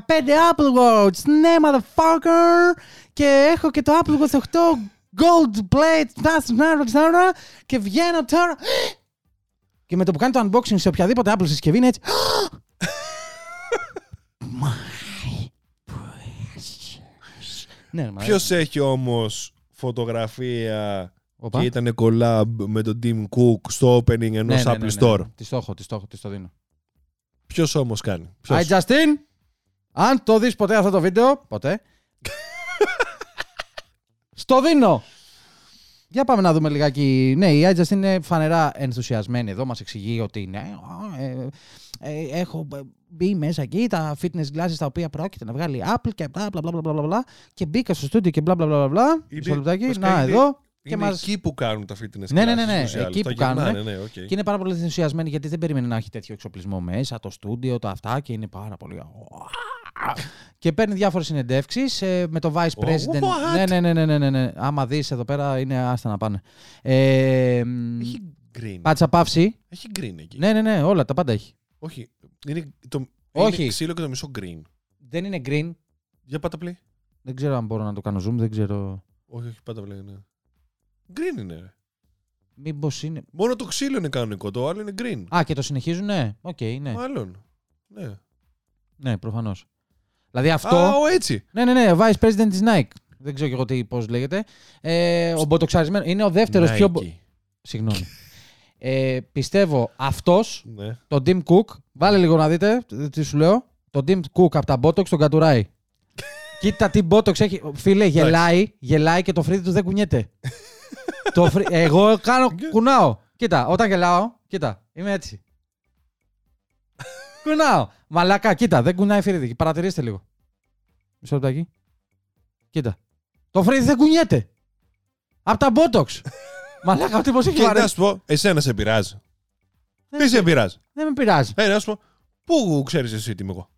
Speaker 1: Apple Watch. Ναι, motherfucker. Και έχω και το Apple Watch 8 Gold Plate. Και βγαίνω τώρα. Και με το που κάνει το unboxing σε οποιαδήποτε Apple συσκευή είναι έτσι. Ναι, μα-
Speaker 2: Ποιος έχει όμως φωτογραφία
Speaker 1: Οπα.
Speaker 2: και ήταν collab με τον Tim Cook στο opening ενός
Speaker 1: Ναι, ναι,
Speaker 2: Apple
Speaker 1: ναι, ναι.
Speaker 2: Store;
Speaker 1: Τη στόχο, τη στόχο, τη το δίνω.
Speaker 2: Ποιος όμως κάνει; Ποιος;
Speaker 1: Hi Justin, αν το δεις ποτέ αυτό το βίντεο, ποτέ, στο δίνω. Για πάμε να δούμε λιγάκι. Ναι, η iJust είναι φανερά ενθουσιασμένη εδώ. Μας εξηγεί ότι ναι, α, ε, ε, έχω μπει μέσα εκεί τα fitness classes τα οποία πρόκειται να βγάλει η Apple και μπλα μπλα μπλα μπλα μπλα μπλα και μπήκα στο στούντιο και μπλα μπλα μπλα μπλα.
Speaker 2: Είναι-
Speaker 1: Μισό λεπτάκι.
Speaker 2: βασικά
Speaker 1: Να,
Speaker 2: είναι-
Speaker 1: εδώ. Και
Speaker 2: Είναι
Speaker 1: μας...
Speaker 2: εκεί που κάνουν τα fitness
Speaker 1: Ναι, ναι,
Speaker 2: classes,
Speaker 1: ναι, ναι,
Speaker 2: ούτως ή άλλως.
Speaker 1: εκεί
Speaker 2: Τα
Speaker 1: που κάνουν,
Speaker 2: γυρνάνε, ναι, οκ.
Speaker 1: Και είναι πάρα πολύ ενθουσιασμένη γιατί δεν περίμενε να έχει τέτοιο εξοπλισμό μέσα, το στούντιο, το αυτά και είναι πάρα πολύ. Και παίρνει διάφορες συνεντεύξεις με το Vice
Speaker 2: Oh,
Speaker 1: President.
Speaker 2: what?
Speaker 1: Ναι, ναι, ναι, ναι, ναι, ναι, ναι. Άμα δεις εδώ πέρα είναι άστα να πάνε. Ε, μ,
Speaker 2: Έχει green.
Speaker 1: Πάτα παύση.
Speaker 2: Έχει green εκεί.
Speaker 1: Ναι, ναι, ναι, όλα τα πάντα έχει.
Speaker 2: Όχι. Είναι, το,
Speaker 1: Όχι.
Speaker 2: είναι ξύλο και το μισό green.
Speaker 1: Δεν είναι green.
Speaker 2: Για πάτα play.
Speaker 1: Δεν ξέρω αν μπορώ να το κάνω zoom, δεν ξέρω.
Speaker 2: Όχι, όχι, πάτα play, ναι. Green είναι. ρε.
Speaker 1: Μήπως είναι.
Speaker 2: Μόνο το ξύλο είναι κανονικό, το άλλο είναι green.
Speaker 1: Α, και το συνεχίζουν, ναι. Οκ, ναι.
Speaker 2: Μάλλον. Ναι.
Speaker 1: Ναι, προφανώς. Δηλαδή αυτό.
Speaker 2: Α, ο, έτσι.
Speaker 1: Ναι, ναι, ναι, Vice President της Nike. Δεν ξέρω και εγώ τι, πώς λέγεται. Ε, ο μποτοξαρισμένος. Είναι ο δεύτερος πιο... μπο-
Speaker 2: Nike.
Speaker 1: Συγγνώμη. Ε, πιστεύω αυτός,
Speaker 2: Ναι.
Speaker 1: το Tim Cook, βάλε λίγο να δείτε τι σου λέω. Το Tim Cook από τα Botox τον κατουράει. Κοίτα τι Botox έχει. Φίλε, γελάει, γελάει και το φρύδι του δεν κουνιέται. το φρύ- Εγώ κάνω, κουνάω. Κοίτα, όταν γελάω, κοίτα, είμαι έτσι. Κουνάω. Μαλάκα, κοίτα, δεν κουνάει φρύδι. Παρατηρήστε λίγο. Μισό λεπτάκι. Κοίτα. Το φρύδι δεν κουνιέται. Απ' τα Botox. Μαλάκα, ο τύπος έχει
Speaker 2: Και να
Speaker 1: βαρέσει.
Speaker 2: σου πω, εσένα σε πειράζει.
Speaker 1: Δεν
Speaker 2: Τι σε πειράζει.
Speaker 1: Δεν με πειράζει.
Speaker 2: Ε, να σου πω, πού ξέρεις εσύ τι είμαι εγώ;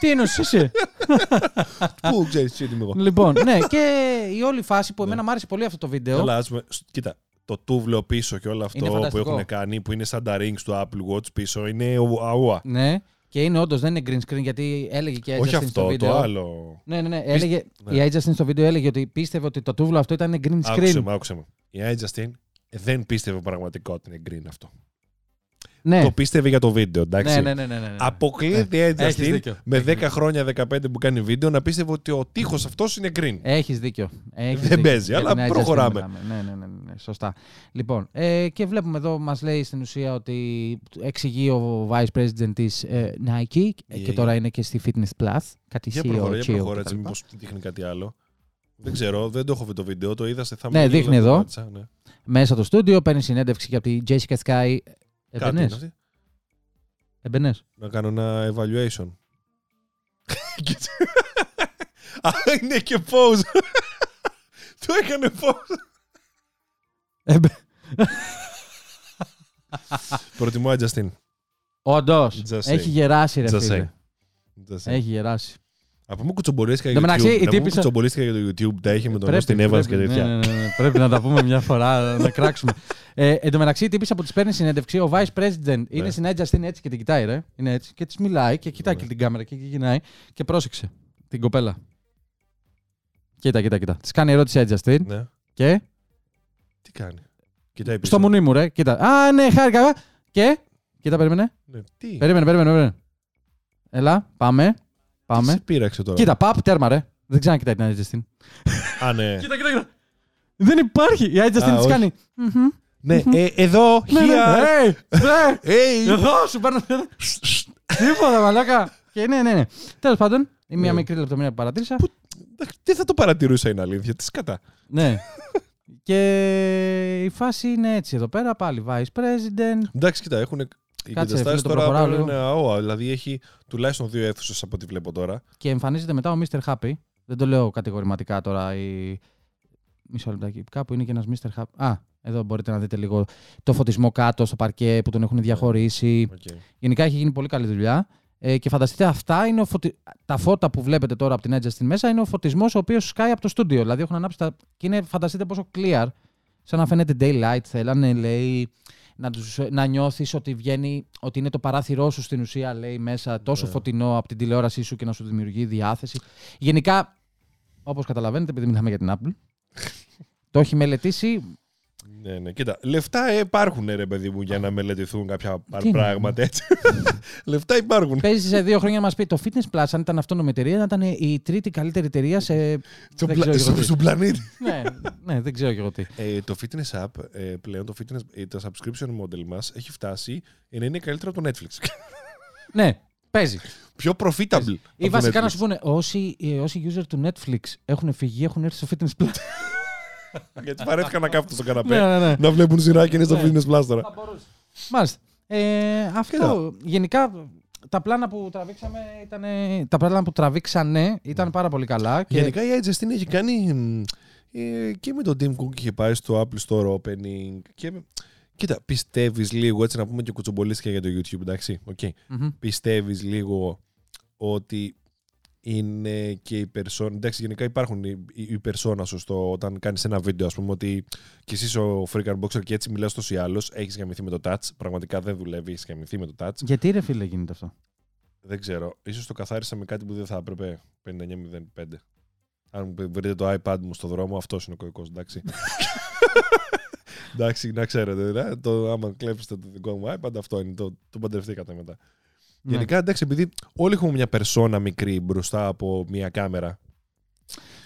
Speaker 1: Τι εννοείς εσύ;
Speaker 2: Πού ξέρεις εσύ τι είμαι εγώ;
Speaker 1: λοιπόν, ναι, και η όλη φάση που εμένα μου άρεσε πολύ αυτό το βίντεο.
Speaker 2: Αλλά ας πούμε, σ- κοίτα, το τούβλο πίσω και όλο
Speaker 1: Είναι
Speaker 2: αυτό που
Speaker 1: φανταστικό.
Speaker 2: έχουν κάνει, που είναι σαν τα rings του Apple Watch πίσω, είναι ο- αούα.
Speaker 1: Ναι, και είναι όντως δεν είναι green screen γιατί έλεγε και η
Speaker 2: Όχι
Speaker 1: Aja Stin στο
Speaker 2: αυτό,
Speaker 1: βίντεο.
Speaker 2: το άλλο.
Speaker 1: Ναι, ναι, ναι. Έλεγε,
Speaker 2: ναι.
Speaker 1: Η Aja Stin στο βίντεο έλεγε ότι πίστευε ότι το τούβλο αυτό ήταν green
Speaker 2: Άκουσε
Speaker 1: screen.
Speaker 2: με, άκουσε με. Η Aya Justin δεν πίστευε πραγματικά ότι είναι green αυτό.
Speaker 1: Ναι.
Speaker 2: Το πίστευε για το βίντεο, εντάξει.
Speaker 1: ναι, ναι, ναι, ναι, ναι, ναι.
Speaker 2: Αποκλείεται η Aya
Speaker 1: Έχεις
Speaker 2: Justin
Speaker 1: δίκιο.
Speaker 2: με 10 χρόνια, 15 που κάνει βίντεο να πίστευε ότι ο τείχος αυτός είναι green.
Speaker 1: Έχεις δίκιο. Έχεις
Speaker 2: Δεν
Speaker 1: δίκιο.
Speaker 2: παίζει,
Speaker 1: Για
Speaker 2: αλλά
Speaker 1: την Aja Stin
Speaker 2: προχωράμε.
Speaker 1: μιλάμε. Ναι, ναι, ναι, ναι, ναι, σωστά. Λοιπόν, ε, και βλέπουμε εδώ, μας λέει στην ουσία ότι εξηγεί ο Vice President της ε, Nike ε, και
Speaker 2: Yeah.
Speaker 1: τώρα είναι και στη Fitness Plus. Κάτι
Speaker 2: Για
Speaker 1: CEO,
Speaker 2: προχωρά, για
Speaker 1: CEO
Speaker 2: προχωρά, έτσι,
Speaker 1: κτλ.
Speaker 2: μήπως δείχνει κάτι άλλο. Δεν ξέρω, δεν το έχω δει το βίντεο, το είδα σε thumbnail.
Speaker 1: Ναι, δείχνει
Speaker 2: αλλά το
Speaker 1: εδώ.
Speaker 2: πάτησα, ναι.
Speaker 1: Μέσα στο στούντιο παίρνει συνέντευξη και από τη Jessica Sky.
Speaker 2: Κάτι
Speaker 1: Εμπενέ.
Speaker 2: είναι αυτή.
Speaker 1: Εμπενές.
Speaker 2: Να κάνω ένα evaluation. Κοίτσε. Α, είναι και pause. Το έκανε pause.
Speaker 1: Εμπε-
Speaker 2: Προτιμώ Justin.
Speaker 1: Όντως.
Speaker 2: Just say.
Speaker 1: Έχει γεράσει, ρε
Speaker 2: Just
Speaker 1: φίλε.
Speaker 2: say. Just say.
Speaker 1: Έχει γεράσει.
Speaker 2: Να πούμε κουτσομπολίστηκα
Speaker 1: Εν
Speaker 2: για
Speaker 1: τω
Speaker 2: το
Speaker 1: μεταξύ,
Speaker 2: YouTube.
Speaker 1: η
Speaker 2: Να πούμε
Speaker 1: τύπησα-
Speaker 2: κουτσομπολίστηκα για το YouTube. Τα είχε με τον Austin Evans και
Speaker 1: ναι,
Speaker 2: τέτοια.
Speaker 1: ναι, ναι, ναι. πρέπει να τα πούμε μια φορά, να κράξουμε. Ε, εν τω μεταξύ, η τύπησα που τη παίρνει συνέντευξη, ο Vice President είναι στην Edge Justin έτσι και την κοιτάει, ρε. Είναι έτσι και της μιλάει και κοιτάει
Speaker 2: Ναι.
Speaker 1: και την κάμερα και γυρνάει και πρόσεξε την κοπέλα. Κοίτα, κοίτα, κοίτα. Της κάνει ερώτηση Edge Justin
Speaker 2: Ναι.
Speaker 1: και;
Speaker 2: Τι κάνει; Κοιτάει πίσω.
Speaker 1: Στο μουνί μου, ρε. Κοίτα. Α, ναι, χάρηκα. Και; Κοίτα, περίμενε.
Speaker 2: Ναι. Τι;
Speaker 1: Περίμενε, περίμενε, περίμενε. Έλα, πάμε.
Speaker 2: Τι
Speaker 1: Πάμε.
Speaker 2: σε πείραξε τώρα;
Speaker 1: Κοίτα, παπ, τέρμα, ρε. Δεν ξανακοιτάει την Edge Justin.
Speaker 2: Α, ναι.
Speaker 1: Κοίτα, κοίτα, κοίτα. Δεν υπάρχει. Η Edge
Speaker 2: Α,
Speaker 1: Justin της
Speaker 2: όχι.
Speaker 1: κάνει. «Μμμ,
Speaker 2: Ναι, ε, εδώ,
Speaker 1: Ναι, ναι,
Speaker 2: here.
Speaker 1: hey, ναι.
Speaker 2: Hey.
Speaker 1: Εγώ σου παίρνω. Τίποτα, μαλάκα. Και ναι, ναι, ναι. Τέλος πάντων, η μία
Speaker 2: Ναι.
Speaker 1: μικρή λεπτομέρεια που παρατήρησα.
Speaker 2: Εντάξει, Τι θα το παρατηρούσα είναι αλήθεια, τι σκατά.
Speaker 1: Ναι. Και η φάση είναι έτσι εδώ πέρα, πάλι vice president.
Speaker 2: Εντάξει, κοίτα, έχουν. Οι
Speaker 1: Κάτσε,
Speaker 2: εγκαταστάσεις
Speaker 1: φίλε, το
Speaker 2: τώρα
Speaker 1: προχωράω
Speaker 2: πλέον
Speaker 1: λίγο.
Speaker 2: είναι ΑΟΑ. Δηλαδή έχει τουλάχιστον δύο αίθουσες από ό,τι βλέπω τώρα.
Speaker 1: Και εμφανίζεται μετά ο Mr. Happy. Δεν το λέω κατηγορηματικά τώρα. Η... Μισό λεπτάκι. Κάπου είναι και ένας Mr. Happy. Α, εδώ μπορείτε να δείτε λίγο το φωτισμό κάτω στο παρκέ που τον έχουν διαχωρίσει.
Speaker 2: Okay.
Speaker 1: Γενικά έχει γίνει πολύ καλή δουλειά. Ε, και φανταστείτε, αυτά είναι ο φωτι... τα φώτα που βλέπετε τώρα από την έντζα στην μέσα είναι ο φωτισμός ο οποίος σκάει από το στούντιο. Δηλαδή έχουν ανάψει τα. και είναι, φανταστείτε πόσο clear, σαν να φαίνεται daylight. Θέλανε, λέει, να, τους, να νιώθεις ότι βγαίνει, ότι είναι το παράθυρό σου στην ουσία, λέει μέσα, τόσο
Speaker 2: Ναι.
Speaker 1: φωτεινό από την τηλεόρασή σου και να σου δημιουργεί διάθεση. Γενικά, όπως καταλαβαίνετε, επειδή μιλάμε για την Apple, το έχει μελετήσει.
Speaker 2: Ναι, ναι. Κοίτα, λεφτά υπάρχουν, ρε παιδί μου, για να μελετηθούν κάποια
Speaker 1: Τι είναι;
Speaker 2: πράγματα έτσι. λεφτά υπάρχουν.
Speaker 1: Παίζεις σε δύο χρόνια να μας πει το Fitness Plus, αν ήταν αυτόνομη εταιρεία, να ήταν η τρίτη καλύτερη εταιρεία σε.
Speaker 2: Στο
Speaker 1: δεν
Speaker 2: πλα-
Speaker 1: ξέρω
Speaker 2: στο-
Speaker 1: εγώ τι.
Speaker 2: Στον πλανήτη.
Speaker 1: ναι, ναι, δεν ξέρω και εγώ τι.
Speaker 2: Ε, το fitness app, ε, πλέον το fitness, ε, το subscription model μας έχει φτάσει να είναι καλύτερο από το Netflix.
Speaker 1: Ναι, παίζει.
Speaker 2: Πιο profitable.
Speaker 1: Ή
Speaker 2: από το
Speaker 1: βασικά
Speaker 2: Netflix.
Speaker 1: να σου πούνε, όσοι, ε, όσοι user του Netflix έχουν φυγεί, έχουν έρθει στο Fitness Plus.
Speaker 2: Γιατί παρέθηκα να κάθονται στο
Speaker 1: ναι,
Speaker 2: καναπέ.
Speaker 1: ναι, ναι.
Speaker 2: Να βλέπουν σειρά και είναι στο
Speaker 1: Ναι.
Speaker 2: fitness plus τώρα.
Speaker 1: Μάλιστα. Ε, αυτό. Γενικά, τα πλάνα που τραβήξαμε ήταν. Τα πλάνα που τραβήξανε ήταν πάρα πολύ καλά. Και...
Speaker 2: Γενικά η iJustine έχει κάνει μ, ε, και με τον Tim Cook είχε πάει στο Apple Store Opening. Και, με- κοίτα, πιστεύεις λίγο έτσι να πούμε και κουτσομπολίστηκα για το YouTube, εντάξει. Okay.
Speaker 1: Μμμ.
Speaker 2: Πιστεύεις λίγο ότι είναι και η persona. Εντάξει, γενικά υπάρχουν οι, οι, οι persona σου στο, όταν κάνεις ένα βίντεο, ας πούμε, ότι κι εσύ είσαι ο freak unboxer και έτσι μιλάς τόσο ή άλλως. Έχεις γαμηθεί με το touch. Πραγματικά δεν δουλεύει, έχεις γαμηθεί με το touch.
Speaker 1: Γιατί ρε φίλε γίνεται αυτό;
Speaker 2: Δεν ξέρω. Ίσως το καθάρισα με κάτι που δεν θα έπρεπε. 5905. Αν μου βρείτε το iPad μου στο δρόμο, αυτός είναι ο κωδικό, εντάξει. εντάξει, να ξέρετε. Ναι, το, άμα κλέψετε το δικό μου iPad, αυτό είναι. Το, το παντρευτήκατε μετά.
Speaker 1: Ναι.
Speaker 2: Γενικά, εντάξει, επειδή όλοι έχουμε μια περσόνα μικρή μπροστά από μια κάμερα.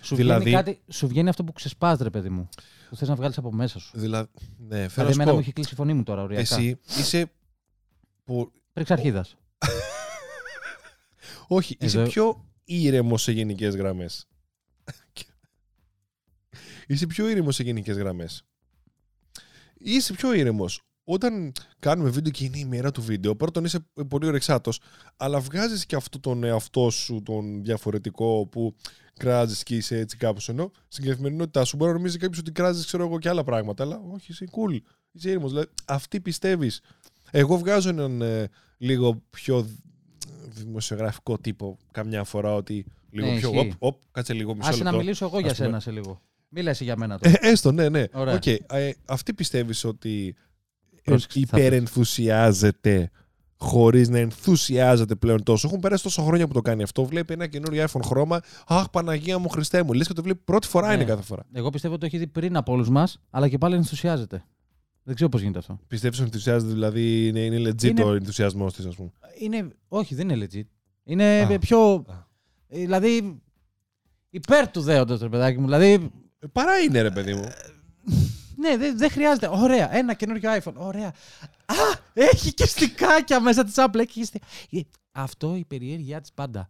Speaker 1: Σου,
Speaker 2: δηλαδή-
Speaker 1: βγαίνει κάτι, σου βγαίνει αυτό που ξεσπάς ρε παιδί μου. Που θες να βγάλεις από μέσα σου.
Speaker 2: Δηλαδή, ναι, θέλω
Speaker 1: Δηλαδή,
Speaker 2: να σου
Speaker 1: εμένα μου
Speaker 2: πω,
Speaker 1: έχει κλείσει η φωνή μου τώρα, οριακά.
Speaker 2: εσύ είσαι. Που,
Speaker 1: Πριν ξαρχίδα.
Speaker 2: όχι, είσαι
Speaker 1: Εδώ-
Speaker 2: πιο ήρεμος σε γενικές γραμμές. είσαι πιο ήρεμος σε γενικές γραμμές. Είσαι πιο ήρεμος. Όταν κάνουμε βίντεο και είναι η μέρα του βίντεο, πρώτον είσαι πολύ ωρεξάτος, αλλά βγάζεις και αυτό τον εαυτό σου, τον διαφορετικό που κράζεις και είσαι έτσι κάπως. Ενώ στην καθημερινότητά σου μπορεί να νομίζεις κάποιος ότι κράζεις, ξέρω εγώ, και άλλα πράγματα. Αλλά όχι, είσαι cool. Είσαι ήρεμος. Δηλαδή, αυτή πιστεύεις. Εγώ βγάζω έναν ε, λίγο πιο δημοσιογραφικό τύπο καμιά φορά ότι λίγο
Speaker 1: Ναι,
Speaker 2: πιο.
Speaker 1: ισχύει.
Speaker 2: Οπ, οπ, κάτσε λίγο μισό
Speaker 1: Άσε να
Speaker 2: λεπτό.
Speaker 1: μιλήσω εγώ για
Speaker 2: ας πούμε.
Speaker 1: σένα σε λίγο. Μίλα εσύ για μένα
Speaker 2: Ε,
Speaker 1: τώρα.
Speaker 2: έστω, ναι, ναι.
Speaker 1: Ωραία.
Speaker 2: Οκ. Ε, αυτή πιστεύεις ότι υπερενθουσιάζεται χωρίς να ενθουσιάζεται πλέον τόσο. Έχουν περάσει τόσο χρόνια που το κάνει αυτό. Βλέπει ένα καινούριο iPhone χρώμα. Αχ, Παναγία μου, Χριστέ μου. Λες και το βλέπει πρώτη φορά
Speaker 1: Ναι.
Speaker 2: είναι κάθε φορά.
Speaker 1: Εγώ πιστεύω ότι το έχει δει πριν από όλους μας, αλλά και πάλι ενθουσιάζεται. Δεν ξέρω πώς γίνεται αυτό.
Speaker 2: Πιστεύεις ότι ενθουσιάζεται, δηλαδή είναι, είναι legit
Speaker 1: Είναι-
Speaker 2: ο ενθουσιασμός της, ας πούμε.
Speaker 1: Είναι... Όχι, δεν είναι legit. Είναι
Speaker 2: Α.
Speaker 1: πιο.
Speaker 2: Α.
Speaker 1: ε, Δηλαδή. Υπέρ του δέοντος, ρε παιδάκι μου. Δηλαδή.
Speaker 2: Ε, Παρά είναι, ρε παιδί μου.
Speaker 1: Ναι, δεν δεν χρειάζεται. Ωραία, ένα καινούριο iPhone. Ωραία. Α, έχει και στικάκια μέσα της Apple. Έχει και στικα- Ε, Αυτό η περιέργειά της πάντα.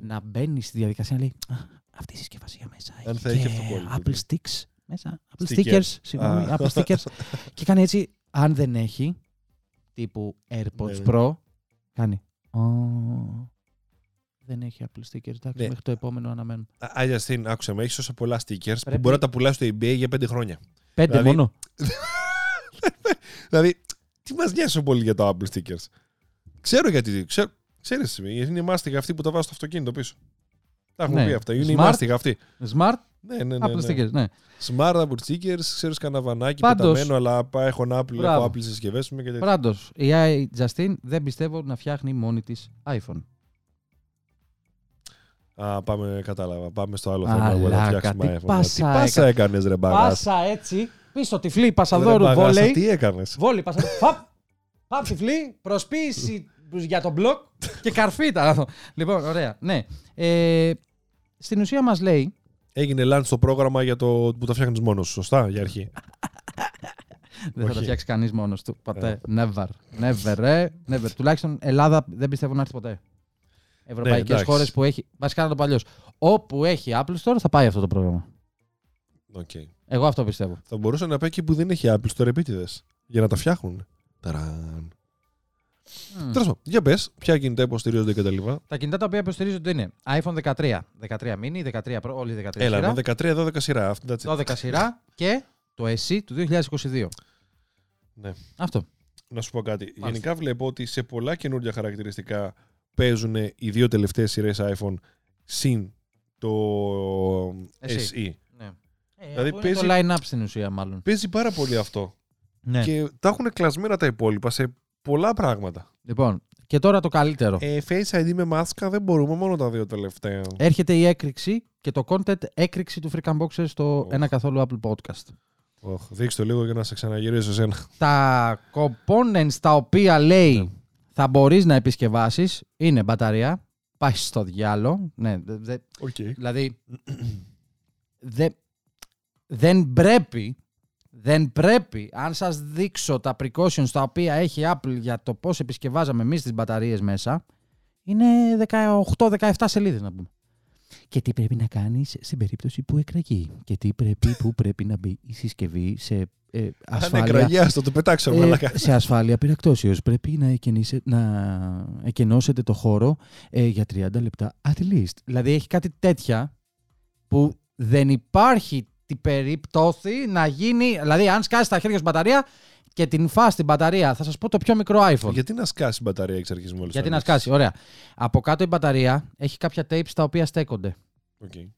Speaker 1: Να μπαίνει στη διαδικασία να λέει «Α, Αυτή η συσκευασία μέσα
Speaker 2: Αν
Speaker 1: έχει
Speaker 2: θα
Speaker 1: και
Speaker 2: έχει αυτοκόλλητο.
Speaker 1: Apple Sticks μέσα. Apple
Speaker 2: Stickers.
Speaker 1: Stickers. Συγγνώμη,
Speaker 2: Α.
Speaker 1: Apple Stickers. και κάνει έτσι, αν δεν έχει, τύπου AirPods
Speaker 2: Ναι, ναι.
Speaker 1: Pro, κάνει. «Ω, δεν έχει Apple Stickers. Εντάξει,
Speaker 2: Ναι.
Speaker 1: μέχρι το επόμενο αναμένω.
Speaker 2: Άγια στην, άκουσε με, έχεις τόσα πολλά stickers που
Speaker 1: Πρέπει-
Speaker 2: μπορεί να τα πουλάς στο eBay για πέντε χρόνια.
Speaker 1: Πέντε
Speaker 2: Δηλαδή,
Speaker 1: μόνο.
Speaker 2: Δηλαδή, τι μας νοιάζει τόσο πολύ για τα Apple stickers; Ξέρω γιατί. Ξέρω, ξέρεις, είναι η μάστιγα αυτή που τα βάζει στο αυτοκίνητο πίσω. Τα έχουμε
Speaker 1: Ναι.
Speaker 2: πει αυτά. Είναι η
Speaker 1: Smart.
Speaker 2: μάστιγα αυτή.
Speaker 1: Smart
Speaker 2: Ναι, ναι, ναι.
Speaker 1: Apple
Speaker 2: ναι.
Speaker 1: Stickers, ναι.
Speaker 2: Smart Apple stickers, ξέρω καναβανάκι
Speaker 1: Πάντως-
Speaker 2: πεταμένο, αλλά πά- έχω ένα Apple,
Speaker 1: Μπράβο.
Speaker 2: έχω Apple συσκευές μου και τέτοια.
Speaker 1: Πάντως, η AI Justin δεν πιστεύω να φτιάχνει μόνη της iPhone.
Speaker 2: Α, πάμε, κατάλαβα. Πάμε στο άλλο θέμα. Εγώ να
Speaker 1: Μαλάκα,
Speaker 2: φτιάξουμε
Speaker 1: τι
Speaker 2: iPhone.
Speaker 1: πάσα
Speaker 2: Τι πάσα
Speaker 1: έκα-
Speaker 2: έκανες, ρε μπαγάς;
Speaker 1: Πάσα έτσι, πίσω τυφλή, πασαδόρου, βόλεϊ.
Speaker 2: Τι έκανες;
Speaker 1: Βόλεϊ, πασαδόρου. Φαπ! Φαπ τυφλή, προσποίηση για τον μπλοκ και καρφίτα. αυτό. λοιπόν, ωραία. Ναι. Ε, στην ουσία μας λέει.
Speaker 2: Έγινε launch το πρόγραμμα για το που τα φτιάχνεις μόνος σου, σωστά, για αρχή.
Speaker 1: Δεν θα τα
Speaker 2: Όχι.
Speaker 1: φτιάξει κανείς μόνος του. Ποτέ. Never. Never, ε. Never. Τουλάχιστον Ελλάδα δεν πιστεύω να έρθει ποτέ. Ευρωπαϊκές
Speaker 2: Ναι, εντάξει.
Speaker 1: χώρες που έχει. Βασικά να το παλιός. Όπου έχει Apple Store θα πάει αυτό το πρόγραμμα.
Speaker 2: Οκ.
Speaker 1: Εγώ αυτό πιστεύω.
Speaker 2: Θα μπορούσε να πάει εκεί που δεν έχει Apple Store επίτηδες. Για να τα φτιάχνουν. Ταραν.
Speaker 1: Μμ.
Speaker 2: Τέλος πάντων, για πες, ποια κινητά υποστηρίζονται και τα λοιπά.
Speaker 1: Τα κινητά τα οποία υποστηρίζονται είναι iPhone 13, 13 mini, 13 Pro, όλοι 13
Speaker 2: Έλα,
Speaker 1: σειρά,
Speaker 2: με 13-12 σειρά. Αυτό, that's it.
Speaker 1: 12 σειρά και το SE του 2022.
Speaker 2: Ναι.
Speaker 1: Αυτό.
Speaker 2: Να σου πω κάτι. Γενικά βλέπω ότι σε πολλά καινούργια χαρακτηριστικά παίζουν οι δύο τελευταίες σειρές iPhone συν το
Speaker 1: Εσύ.
Speaker 2: SE.
Speaker 1: Ναι. Ε,
Speaker 2: Δηλαδή
Speaker 1: αυτό
Speaker 2: παίζει-
Speaker 1: είναι το line-up στην ουσία μάλλον.
Speaker 2: Παίζει πάρα πολύ αυτό.
Speaker 1: Ναι.
Speaker 2: Και τα έχουν κλασμένα τα υπόλοιπα σε πολλά πράγματα.
Speaker 1: Λοιπόν, και τώρα το καλύτερο.
Speaker 2: Ε, Face ID με μάσκα δεν μπορούμε, μόνο τα δύο τελευταία.
Speaker 1: Έρχεται η έκρηξη και το content έκρηξη του Freak Unboxer στο
Speaker 2: Οχ.
Speaker 1: ένα καθόλου Apple Podcast.
Speaker 2: Oh, δείξτε το λίγο για να σε ξαναγυρίσω εσένα.
Speaker 1: Τα components τα οποία λέει
Speaker 2: Ναι.
Speaker 1: Θα μπορείς να επισκευάσεις είναι μπαταρία, πάει στο διάλο. Ναι, δε- δε-
Speaker 2: Okay.
Speaker 1: δηλαδή δε- δεν πρέπει δεν πρέπει, αν σας δείξω τα precautions τα οποία έχει η Apple για το πώς επισκευάζαμε εμείς τις μπαταρίες μέσα, είναι 18-17 σελίδες να πούμε. Και τι πρέπει να κάνεις στην περίπτωση που εκραγεί. Και τι πρέπει, που πρέπει να μπει η συσκευή σε ε,
Speaker 2: Αν
Speaker 1: ασφάλεια
Speaker 2: εκραγιά, το πετάξω,
Speaker 1: ε,
Speaker 2: μαλακά.
Speaker 1: σε ασφάλεια πυρακτώσεως πρέπει να, εκενήσε, να εκενώσετε το χώρο ε, για 30 λεπτά at least. Δηλαδή έχει κάτι τέτοια που δεν υπάρχει την περίπτωση να γίνει... Δηλαδή αν σκάσει τα χέρια σου μπαταρία και την φας την μπαταρία, θα σας πω το πιο μικρό iPhone.
Speaker 2: Γιατί να σκάσει η μπαταρία εξ αρχής μόλις.
Speaker 1: Γιατί να σκάσει, ωραία. Από κάτω η μπαταρία έχει κάποια tapes τα οποία στέκονται.
Speaker 2: Okay.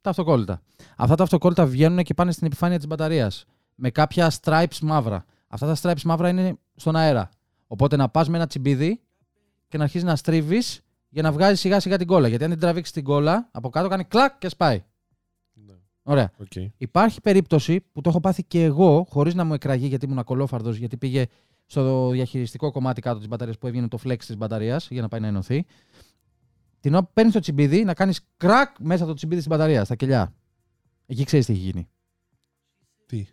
Speaker 1: Τα αυτοκόλλητα. Αυτά τα αυτοκόλλητα βγαίνουν και πάνε στην επιφάνεια της μπαταρίας. Με κάποια stripes μαύρα. Αυτά τα stripes μαύρα είναι στον αέρα. Οπότε να πας με ένα τσιμπίδι και να αρχίσεις να στρίβεις για να βγάζεις σιγά σιγά την κόλλα. Γιατί αν την τραβήξεις την κόλλα, από κάτω κάνει κλακ και σπάει.
Speaker 2: Ναι.
Speaker 1: Ωραία.
Speaker 2: Okay.
Speaker 1: Υπάρχει περίπτωση που το έχω πάθει και εγώ, χωρίς να μου εκραγεί γιατί ήμουν ακολόφαρδος, γιατί πήγε στο διαχειριστικό κομμάτι κάτω της μπαταρίας που έβγαινε το flex της μπαταρίας για να πάει να ενωθεί. Την ώρα που παίρνεις το τσιμπίδι, να κάνεις κρακ μέσα από το τσιμπίδι στην μπαταρίας, στα κελιά. Εκεί ξέρεις τι έχει γίνει.
Speaker 2: Τι;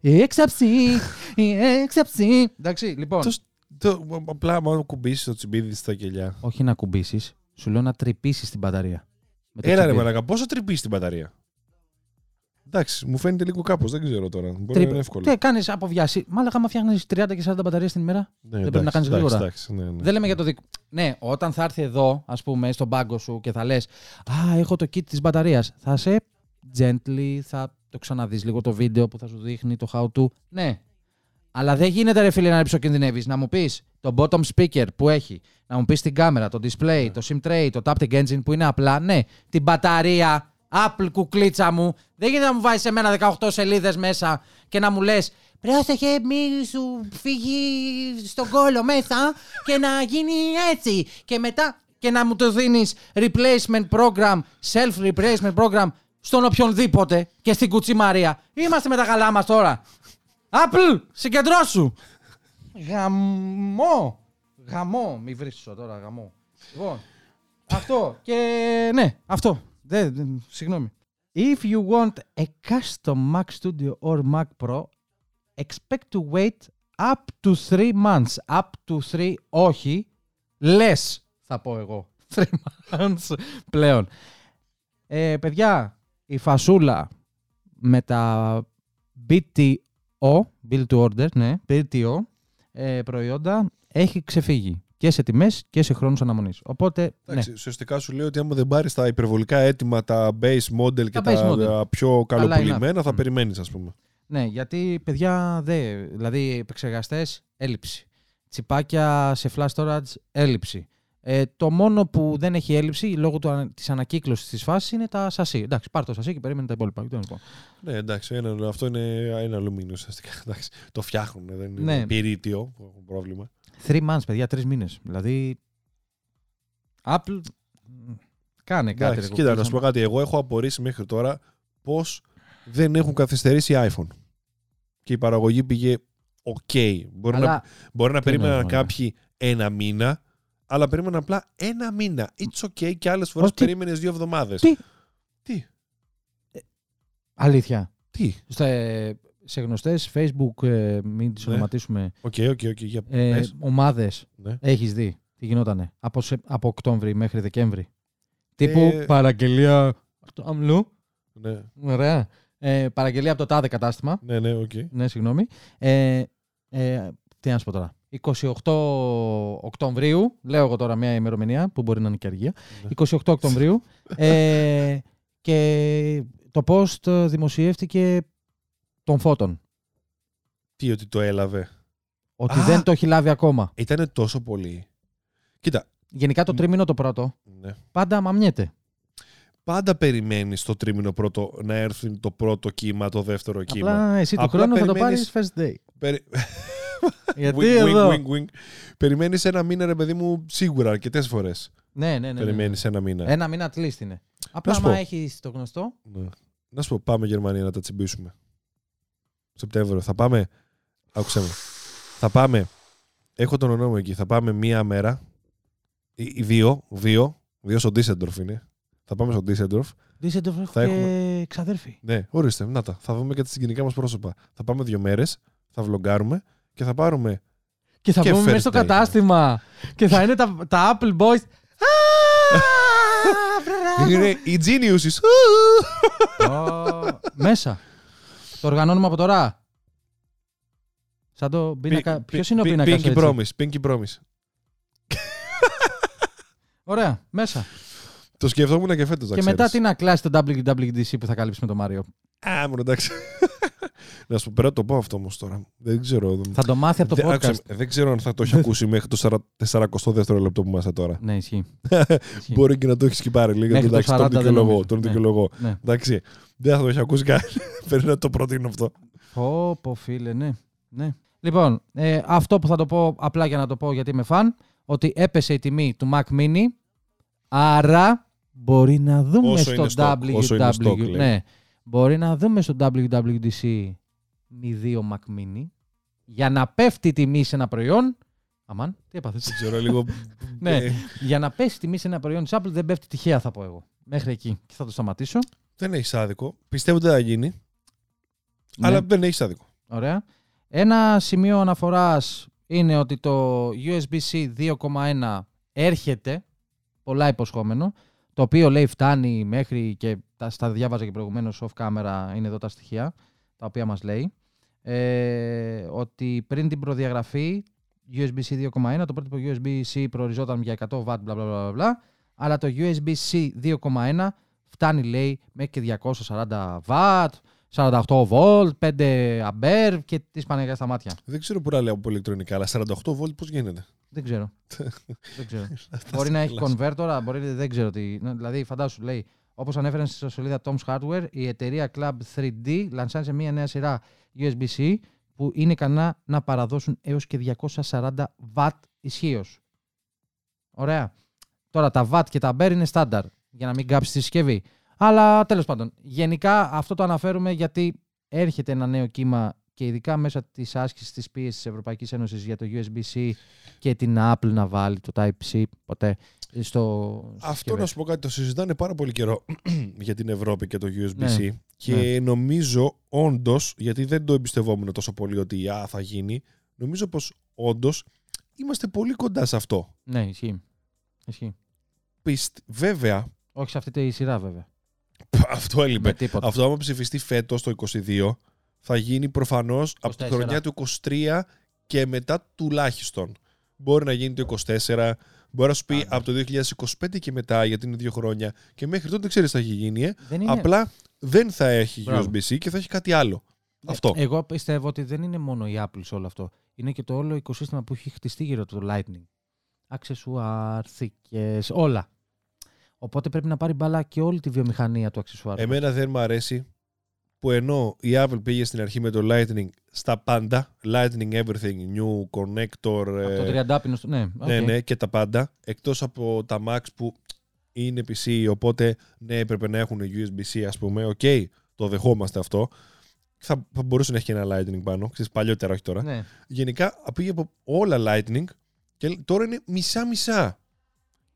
Speaker 1: Η έξαψη, η έξαψη. Εντάξει, λοιπόν.
Speaker 2: Τος, το, απλά μόνο κουμπίσεις το τσιμπίδι στα κελιά.
Speaker 1: Όχι να κουμπίσεις, σου λέω να τρυπήσεις την μπαταρία. Με το
Speaker 2: Έλα ρε
Speaker 1: τσιμπίδι.
Speaker 2: μαλακά, πόσο τρυπήσεις την μπαταρία; Εντάξει, μου φαίνεται λίγο κάπως, δεν ξέρω τώρα. Μπορεί να
Speaker 1: Τρυπ-
Speaker 2: είναι εύκολο.
Speaker 1: Τι κάνεις αποβιάσει. Μάλακα, άμα φτιάχνεις 30 και 40 μπαταρίες την ημέρα.
Speaker 2: Ναι,
Speaker 1: πρέπει να κάνεις
Speaker 2: εντάξει,
Speaker 1: γρήγορα.
Speaker 2: εντάξει, ναι, ναι.
Speaker 1: Δεν λέμε για το δικό. Ναι, όταν θα έρθει εδώ, ας πούμε, στον πάγκο σου και θα λες: Α, έχω το kit της μπαταρίας. Θα σε gently, θα το ξαναδείς λίγο το βίντεο που θα σου δείχνει το how to. Ναι. Αλλά δεν γίνεται, ρε φίλε, να υψοκινδυνεύει. Να μου πεις το bottom speaker που έχει, να μου πεις την κάμερα, το display, το sim tray, το taptic engine που είναι απλά. Ναι, την μπαταρία, Apple κουκλίτσα μου. Δεν γίνεται να μου βάζεις εμένα 18 σελίδες μέσα και να μου λες. Πρόσεχε, μη σου φύγει στον κόλο μέσα και να γίνει έτσι. Και μετά και να μου το δίνεις replacement program, self-replacement program στον οποιονδήποτε και στην κουτσιμαρία. Είμαστε με τα καλά μας τώρα. Apple, συγκεντρώσου. Γαμό. Γαμό. Μη βρίσκω τώρα, γαμό. Λοιπόν, αυτό και ναι, αυτό. Δεν, δεν- συγγνώμη. If you want a custom Mac Studio or Mac Pro, expect to wait up to three months. Up to three, όχι, less θα πω εγώ. Three months πλέον. Ε, παιδιά, η φασούλα με τα BTO, Build to Order, ναι, BTO, ε, προϊόντα έχει ξεφύγει και σε τιμές και σε χρόνους αναμονής. Οπότε, ναι.
Speaker 2: Εντάξει, ουσιαστικά σου λέει ότι άμα δεν πάρεις τα υπερβολικά έτοιμα, τα base model και
Speaker 1: Τα
Speaker 2: τα,
Speaker 1: base model.
Speaker 2: τα πιο καλοπουλημένα, θα
Speaker 1: Μμ.
Speaker 2: περιμένεις, ας πούμε.
Speaker 1: Ναι, γιατί παιδιά δε. Δηλαδή, επεξεργαστές, έλλειψη. Τσιπάκια σε flash storage, έλλειψη. Ε, το μόνο που δεν έχει έλλειψη λόγω του, της ανακύκλωσης της φάσης είναι τα σασί. Εντάξει, πάρ' το σασί και περίμενε τα υπόλοιπα. Τι να πω.
Speaker 2: Ναι, εντάξει, ένα, αυτό είναι ένα αλουμίνιο ουσιαστικά. Εντάξει, το φτιάχνουν, δεν είναι
Speaker 1: Ναι.
Speaker 2: πυρίτιο που έχουν πρόβλημα.
Speaker 1: Three months, παιδιά, τρεις μήνες. Δηλαδή, Apple, μ, κάνε κάτι.
Speaker 2: Εντάξει,
Speaker 1: ρε,
Speaker 2: κοίτα, να
Speaker 1: κολλήσα.
Speaker 2: σου πω κάτι. Εγώ έχω απορρίσει μέχρι τώρα πώς δεν έχουν καθυστερήσει iPhone. Και η παραγωγή πήγε OK. Μπορεί να,
Speaker 1: Αλλά,
Speaker 2: μπορεί να
Speaker 1: τι εννοείς,
Speaker 2: περίμεναν
Speaker 1: μωρέ.
Speaker 2: κάποιοι ένα μήνα, αλλά περίμεναν απλά ένα μήνα. It's OK και άλλες φορές
Speaker 1: Ότι-
Speaker 2: περίμενες δύο εβδομάδες.
Speaker 1: Τι;
Speaker 2: Τι,
Speaker 1: αλήθεια.
Speaker 2: τι;
Speaker 1: Στο, ε, σε γνωστές Facebook, ε, μην τις
Speaker 2: Ναι.
Speaker 1: ονοματίσουμε,
Speaker 2: Οκ, οκ, οκ. Για
Speaker 1: ε,
Speaker 2: πες.
Speaker 1: ομάδες
Speaker 2: Ναι.
Speaker 1: έχεις δει τι γινότανε από, σε, από Οκτώβρη μέχρι Δεκέμβρη. Τύπου
Speaker 2: Ε,
Speaker 1: παραγγελία. του Αμλού.
Speaker 2: Ναι,
Speaker 1: Ωραία. Ε, παραγγελία από το τάδε κατάστημα.
Speaker 2: ναι, ναι, οκ.
Speaker 1: Ναι, συγγνώμη. Ε, ε, τι να σου πω τώρα. 28 Οκτωβρίου, λέω εγώ τώρα μια ημερομηνία που μπορεί να είναι και αργία.
Speaker 2: Ναι.
Speaker 1: 28 Οκτωβρίου. ε, και το post ε, δημοσιεύτηκε των φώτων.
Speaker 2: Τι, ότι το έλαβε;
Speaker 1: Ότι
Speaker 2: Α!
Speaker 1: δεν το έχει λάβει ακόμα.
Speaker 2: Ήταν τόσο πολύ. Κοίτα,
Speaker 1: Γενικά το τρίμηνο το πρώτο
Speaker 2: ναι.
Speaker 1: πάντα μαμιέται.
Speaker 2: πάντα περιμένεις το τρίμηνο πρώτο να έρθει το πρώτο κύμα, το δεύτερο κύμα.
Speaker 1: Απλά εσύ του
Speaker 2: Απλά
Speaker 1: χρόνου θα το πάρεις
Speaker 2: περιμένεις-
Speaker 1: first day.
Speaker 2: Περι...
Speaker 1: Γιατί
Speaker 2: wink,
Speaker 1: εδώ;
Speaker 2: wink, wink, wink. Περιμένεις ένα μήνα, ρε παιδί μου, σίγουρα αρκετές φορές.
Speaker 1: Ναι, ναι, ναι. ναι.
Speaker 2: Περιμένεις ένα μήνα.
Speaker 1: Ένα μήνα at least είναι. Απλά
Speaker 2: σου
Speaker 1: άμα
Speaker 2: πω.
Speaker 1: έχεις το γνωστό.
Speaker 2: Ναι. Να σου πω, πάμε Γερμανία να τα τσιμπήσουμε. Σεπτέμβριο. Θα πάμε. Άκουσε με. Θα πάμε. Έχω τον ονόμο εκεί. Θα πάμε μία μέρα. Ή, ή δύο. Δύο. Δύο στο Ντίσεντορφ είναι. Θα πάμε στο Ντίσεντορφ.
Speaker 1: Δίσεντορφ έχω
Speaker 2: Θα
Speaker 1: και
Speaker 2: έχουμε-
Speaker 1: ξαδέρφη.
Speaker 2: Ναι, ορίστε. Να τα. Θα δούμε και τα συγκινικά μας πρόσωπα. Θα πάμε δύο μέρες. Θα βλογκάρουμε και θα πάρουμε.
Speaker 1: Και θα
Speaker 2: Και
Speaker 1: πούμε μέσα
Speaker 2: first
Speaker 1: στο
Speaker 2: day.
Speaker 1: κατάστημα. και θα είναι τα, τα Apple Boys. Α,
Speaker 2: Είναι οι geniuses.
Speaker 1: Ω, Μέσα. Το οργανώνουμε από τώρα. Σαν το πίνακα. Ποιος είναι ο πίνακας.
Speaker 2: Pinky Promise. Pinky Promise.
Speaker 1: Ωραία, μέσα.
Speaker 2: Το σκεφτόμουν και φέτος.
Speaker 1: και μετά τι να κλάσει το WWDC που θα καλύψει με το Μάριο.
Speaker 2: Α, μόνο εντάξει. Να σου πω, πρέπει να το πω αυτό όμως τώρα. Δεν ξέρω.
Speaker 1: Θα το μάθει από το
Speaker 2: Δεν, άκουσε
Speaker 1: podcast.
Speaker 2: με, δεν ξέρω αν θα το έχει ακούσει μέχρι το 40 42ο λεπτό που είμαστε τώρα.
Speaker 1: Ναι, ισχύει. Ισχύει.
Speaker 2: Μπορεί και να το έχει σκυπάρει λίγο.
Speaker 1: Μέχρι το
Speaker 2: Εντάξει,
Speaker 1: 40
Speaker 2: τον
Speaker 1: δεν
Speaker 2: δικαιολογώ.
Speaker 1: νομίζω.
Speaker 2: Τον
Speaker 1: Ναι.
Speaker 2: δικαιολογώ.
Speaker 1: Ναι.
Speaker 2: Εντάξει. Δεν θα το έχει ακούσει κανένα. Πρέπει να το προτείνω αυτό.
Speaker 1: Πω, πω, φίλε, ναι. ναι. Λοιπόν, ε, αυτό που θα το πω απλά για να το πω γιατί είμαι φαν, ότι έπεσε η τιμή του Mac Mini, άρα μπορεί να δούμε
Speaker 2: Όσο
Speaker 1: στο
Speaker 2: είναι stock, όσο είναι stock,
Speaker 1: WW...
Speaker 2: λέει.
Speaker 1: ναι, μπορεί να δούμε στο WWDC μη 2 Mac Mini για να πέφτει η τιμή σε ένα προϊόν. Αμάν, τι έπαθες;
Speaker 2: Δεν ξέρω λίγο.
Speaker 1: Ναι.
Speaker 2: Ε,
Speaker 1: για να πέσει η τιμή σε ένα προϊόν της Apple δεν πέφτει τυχαία θα πω εγώ. Μέχρι εκεί. Και θα το σταματήσω.
Speaker 2: Δεν έχει άδικο. Πιστεύω ότι δεν θα γίνει.
Speaker 1: Ναι.
Speaker 2: Αλλά δεν έχει άδικο.
Speaker 1: Ωραία. Ένα σημείο αναφοράς είναι ότι το USB-C 2.1 έρχεται, πολλά υποσχόμενο, το οποίο λέει φτάνει μέχρι και τα, στα διάβαζα και προηγουμένως off camera είναι εδώ τα στοιχεία, τα οποία μας λέει, ε, ότι πριν την προδιαγραφή USB-C 2.1, το πρώτο USB-C προοριζόταν για 100 W, bla, bla, bla, bla, αλλά το USB-C 2.1 φτάνει λέει μέχρι και 240 W, 48 volt, 5 ampere και τη Παναγία στα μάτια.
Speaker 2: Δεν ξέρω που να λέω από ηλεκτρονικά, αλλά 48 volt πώς γίνεται;
Speaker 1: Δεν ξέρω. δεν ξέρω.
Speaker 2: Θα
Speaker 1: μπορεί
Speaker 2: σε
Speaker 1: να έχει
Speaker 2: γελάσω.
Speaker 1: converter, μπορεί δεν ξέρω τι. Ναι, Δηλαδή, φαντάσου, λέει, όπως ανέφεραν στη σελίδα Tom's Hardware, η εταιρεία Club 3D λανσάνισε μια νέα σειρά USB-C που είναι ικανά να παραδώσουν έως και 240 W ισχύως. Ωραία. Τώρα τα watt και τα ampere είναι στάνταρ για να μην κάψεις τη συσκευή. Αλλά τέλος πάντων, γενικά αυτό το αναφέρουμε γιατί έρχεται ένα νέο κύμα και ειδικά μέσα της άσκησης της πίεσης της Ευρωπαϊκής Ένωσης για το USB-C και την Apple να βάλει το Type-C ποτέ στο στις
Speaker 2: Αυτό
Speaker 1: συσκευές.
Speaker 2: να σου πω κάτι, το συζητάνε πάρα πολύ καιρό για την Ευρώπη και το USB-C.
Speaker 1: Ναι.
Speaker 2: Και νομίζω όντως, γιατί δεν το εμπιστευόμουν τόσο πολύ ότι α, θα γίνει, νομίζω πως όντως είμαστε πολύ κοντά σε αυτό.
Speaker 1: Ναι, ισχύει. ισχύει.
Speaker 2: Πιστ, βέβαια,
Speaker 1: Όχι σε αυτή τη σειρά βέβαια.
Speaker 2: αυτό έλειπε.
Speaker 1: Με τίποτα.
Speaker 2: Αυτό άμα ψηφιστεί φέτος το 22 θα γίνει προφανώς από τη
Speaker 1: 24.
Speaker 2: χρονιά του 23 και μετά τουλάχιστον. Μπορεί να γίνει το 24, μπορεί να σου πει
Speaker 1: Α, ναι.
Speaker 2: από το 2025 και μετά γιατί είναι δύο χρόνια και μέχρι τότε δεν ξέρεις τι θα έχει γίνει. Ε.
Speaker 1: Δεν είναι...
Speaker 2: Απλά δεν θα έχει
Speaker 1: Μπράβο.
Speaker 2: USB-C και θα έχει κάτι άλλο. Αυτό.
Speaker 1: Εγώ πιστεύω ότι δεν είναι μόνο η Apple σε όλο αυτό. Είναι και το όλο οικοσύστημα που έχει χτιστεί γύρω από το Lightning. Αξεσουάρ, θήκες, όλα. Οπότε πρέπει να πάρει μπάλα και όλη τη βιομηχανία του αξεσουάρ.
Speaker 2: Εμένα δεν μου αρέσει που ενώ η Apple πήγε στην αρχή με το Lightning στα πάντα, Lightning Everything, New Connector,
Speaker 1: Από
Speaker 2: ε,
Speaker 1: το 30 πίνο στο... Ναι,
Speaker 2: Ναι,
Speaker 1: οκ.
Speaker 2: ναι, και τα πάντα. Εκτός από τα Macs που είναι PC, οπότε ναι, έπρεπε να έχουν USB-C, ας πούμε. Οκ, το δεχόμαστε αυτό. Θα, θα μπορούσε να έχει και ένα Lightning πάνω. Ξέρεις, παλιότερα, όχι τώρα.
Speaker 1: Ναι.
Speaker 2: Γενικά, πήγε από όλα Lightning και τώρα είναι μισά-μισά.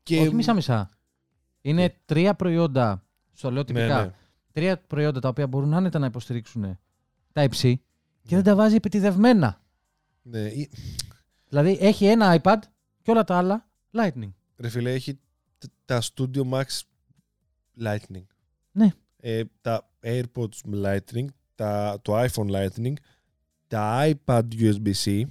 Speaker 2: Και...
Speaker 1: Όχι μισά-μισά. Είναι τρία προϊόντα, στο λέω
Speaker 2: Ναι,
Speaker 1: τυπικά,
Speaker 2: ναι.
Speaker 1: Τρία προϊόντα τα οποία μπορούν άνετα να υποστηρίξουν Type-C και δεν τα βάζει επιτιδευμένα.
Speaker 2: Ναι, ή-
Speaker 1: Δηλαδή έχει ένα iPad και όλα τα άλλα Lightning.
Speaker 2: ρε φίλε, έχει τ- τα Studio Max Lightning.
Speaker 1: Ναι.
Speaker 2: Ε, τα AirPods Lightning, τα, το iPhone Lightning, τα iPad USB-C,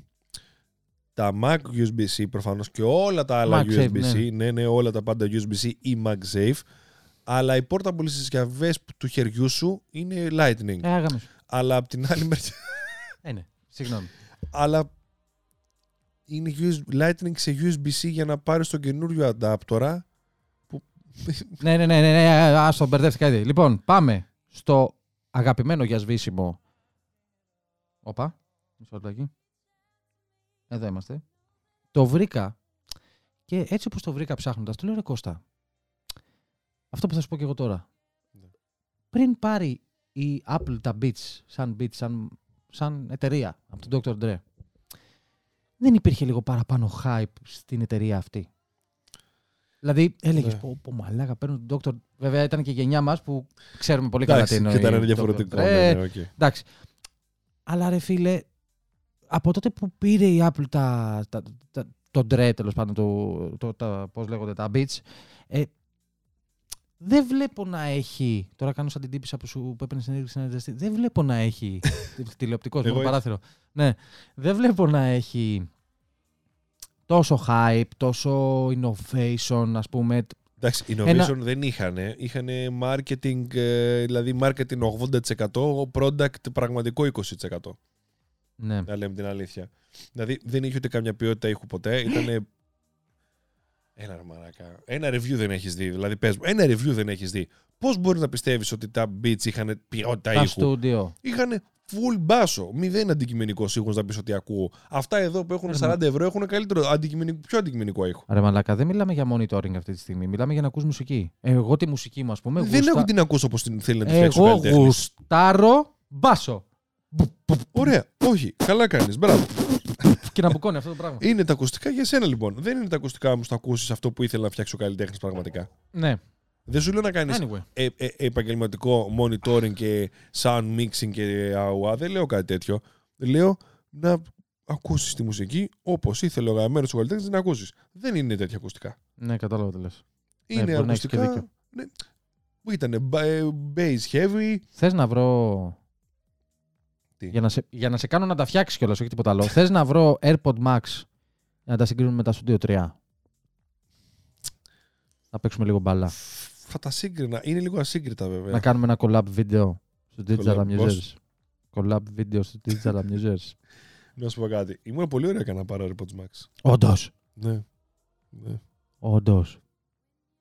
Speaker 2: τα Mac USB-C προφανώς και όλα τα άλλα
Speaker 1: MagSafe,
Speaker 2: USB-C, ναι. ναι, όλα τα πάντα USB-C ή MagSafe, αλλά οι portable συσκευέ του χεριού σου είναι Lightning.
Speaker 1: Ε, άγαμε σου.
Speaker 2: Αλλά απ' την άλλη μεριά.
Speaker 1: Ε, ναι. Συγγνώμη.
Speaker 2: αλλά είναι USB, Lightning σε USB-C για να πάρεις τον καινούριο αντάπτορα. Που...
Speaker 1: ναι, ναι, ναι, ναι, ναι, α το μπερδεύτηκα ήδη. Λοιπόν, πάμε στο αγαπημένο για σβήσιμο. Όπα, μισό λεπτάκι. Εδώ είμαστε. Το βρήκα και έτσι όπως το βρήκα ψάχνοντας, του λέω ρε Κώστα, αυτό που θα σου πω και εγώ τώρα.
Speaker 2: Ναι.
Speaker 1: Πριν πάρει η Apple τα Beats, σαν Beats, σαν, σαν εταιρεία από τον Dr. Dre, δεν υπήρχε λίγο παραπάνω hype στην εταιρεία αυτή. Δηλαδή, έλεγες
Speaker 2: Ναι.
Speaker 1: πω, πω μαλάκα, παίρνουν τον Dr. Βέβαια, ήταν και η γενιά μας που ξέρουμε πολύ καλά τι
Speaker 2: Εντάξει,
Speaker 1: εννοεί.
Speaker 2: και ήταν
Speaker 1: Dr.
Speaker 2: διαφορετικό.
Speaker 1: Dre.
Speaker 2: Ναι, ναι, οκ.
Speaker 1: Εντάξει. Αλλά ρε φίλε, από τότε που πήρε η Apple τα, τα, τα, το Dre, τέλος πάντων, το, το, τα, πώς λέγονται, τα Beats, ε, δεν βλέπω να έχει. Τώρα κάνω σαν την τύπισσα που, σου, που έπαιρνε συνέντευξη συνέντευξη. Δεν βλέπω να έχει. τηλεοπτικός,
Speaker 2: Εγώ
Speaker 1: μόνο
Speaker 2: έτσι.
Speaker 1: παράθυρο. Ναι. Δεν βλέπω να έχει τόσο hype, τόσο innovation, ας πούμε.
Speaker 2: Εντάξει, innovation
Speaker 1: Ένα-
Speaker 2: δεν είχαν. Είχαν marketing, ε, δηλαδή marketing 80%, product πραγματικό 20%.
Speaker 1: Ναι.
Speaker 2: Να λέμε την αλήθεια. Δηλαδή δεν είχε ούτε καμιά ποιότητα ήχου ποτέ. Ήταν. Ένα ρε μαλάκα. Ένα review δεν έχεις δει. Δηλαδή, πες μου, ένα review δεν έχεις δει. Πώς μπορείς να πιστεύεις ότι τα beats είχαν ποιότητα
Speaker 1: Τα
Speaker 2: ήχου;
Speaker 1: στούντιο.
Speaker 2: Είχαν full μπάσο. Μηδέν αντικειμενικό ήχος να πεις ότι ακούω. Αυτά εδώ που έχουν
Speaker 1: Ε,
Speaker 2: 40 ευρώ έχουν καλύτερο αντικειμενικό, πιο αντικειμενικό ήχο.
Speaker 1: Ρε μαλάκα, δεν μιλάμε για monitoring αυτή τη στιγμή. Μιλάμε για να ακούς μουσική. Εγώ τη μουσική μου, ας πούμε,
Speaker 2: δεν
Speaker 1: γουστα-
Speaker 2: έχω την ακούσω όπως την θέλει να τη φτιάξει ο
Speaker 1: Εγώ
Speaker 2: καλλιτέχνης.
Speaker 1: γουστάρω μπάσο.
Speaker 2: Ωραία, όχι, καλά κάνεις. Μπράβο.
Speaker 1: Και να μπουκώνει αυτό το πράγμα.
Speaker 2: Είναι τα ακουστικά για σένα λοιπόν. Δεν είναι τα ακουστικά μου στο ακούσεις αυτό που ήθελε να φτιάξει ο καλλιτέχνης πραγματικά.
Speaker 1: Ναι.
Speaker 2: Δεν σου λέω να κάνεις
Speaker 1: Anyway.
Speaker 2: ε, ε, επαγγελματικό monitoring και sound mixing και αουά. Δεν λέω κάτι τέτοιο. Λέω να ακούσεις τη μουσική όπως ήθελε ο αγαπημένο σου καλλιτέχνης να την ακούσεις. Δεν είναι τέτοια ακουστικά.
Speaker 1: Ναι, κατάλαβα τι λες.
Speaker 2: Είναι
Speaker 1: μπορεί να έχεις και
Speaker 2: ακουστικά.
Speaker 1: δίκιο.
Speaker 2: Ναι, που ήταν bass heavy.
Speaker 1: Θες να βρω...
Speaker 2: Τι;
Speaker 1: Για να, σε, για να σε κάνω να τα φτιάξεις κιόλας, όχι τίποτα άλλο. Θες να βρω AirPod Max για να τα συγκρίνουμε με τα Studio 3. Να παίξουμε λίγο μπαλά.
Speaker 2: Θα τα σύγκρινα. Είναι λίγο ασύγκριτα βέβαια.
Speaker 1: Να κάνουμε ένα collab βίντεο στο Digital
Speaker 2: Collab,
Speaker 1: Amusers.
Speaker 2: πώς;
Speaker 1: Collab βίντεο στο Digital Amusers.
Speaker 2: Να σου πω κάτι. Ήμουν πολύ ωραία να πάρω AirPods Max.
Speaker 1: Όντως.
Speaker 2: Ναι. Ναι.
Speaker 1: Όντως.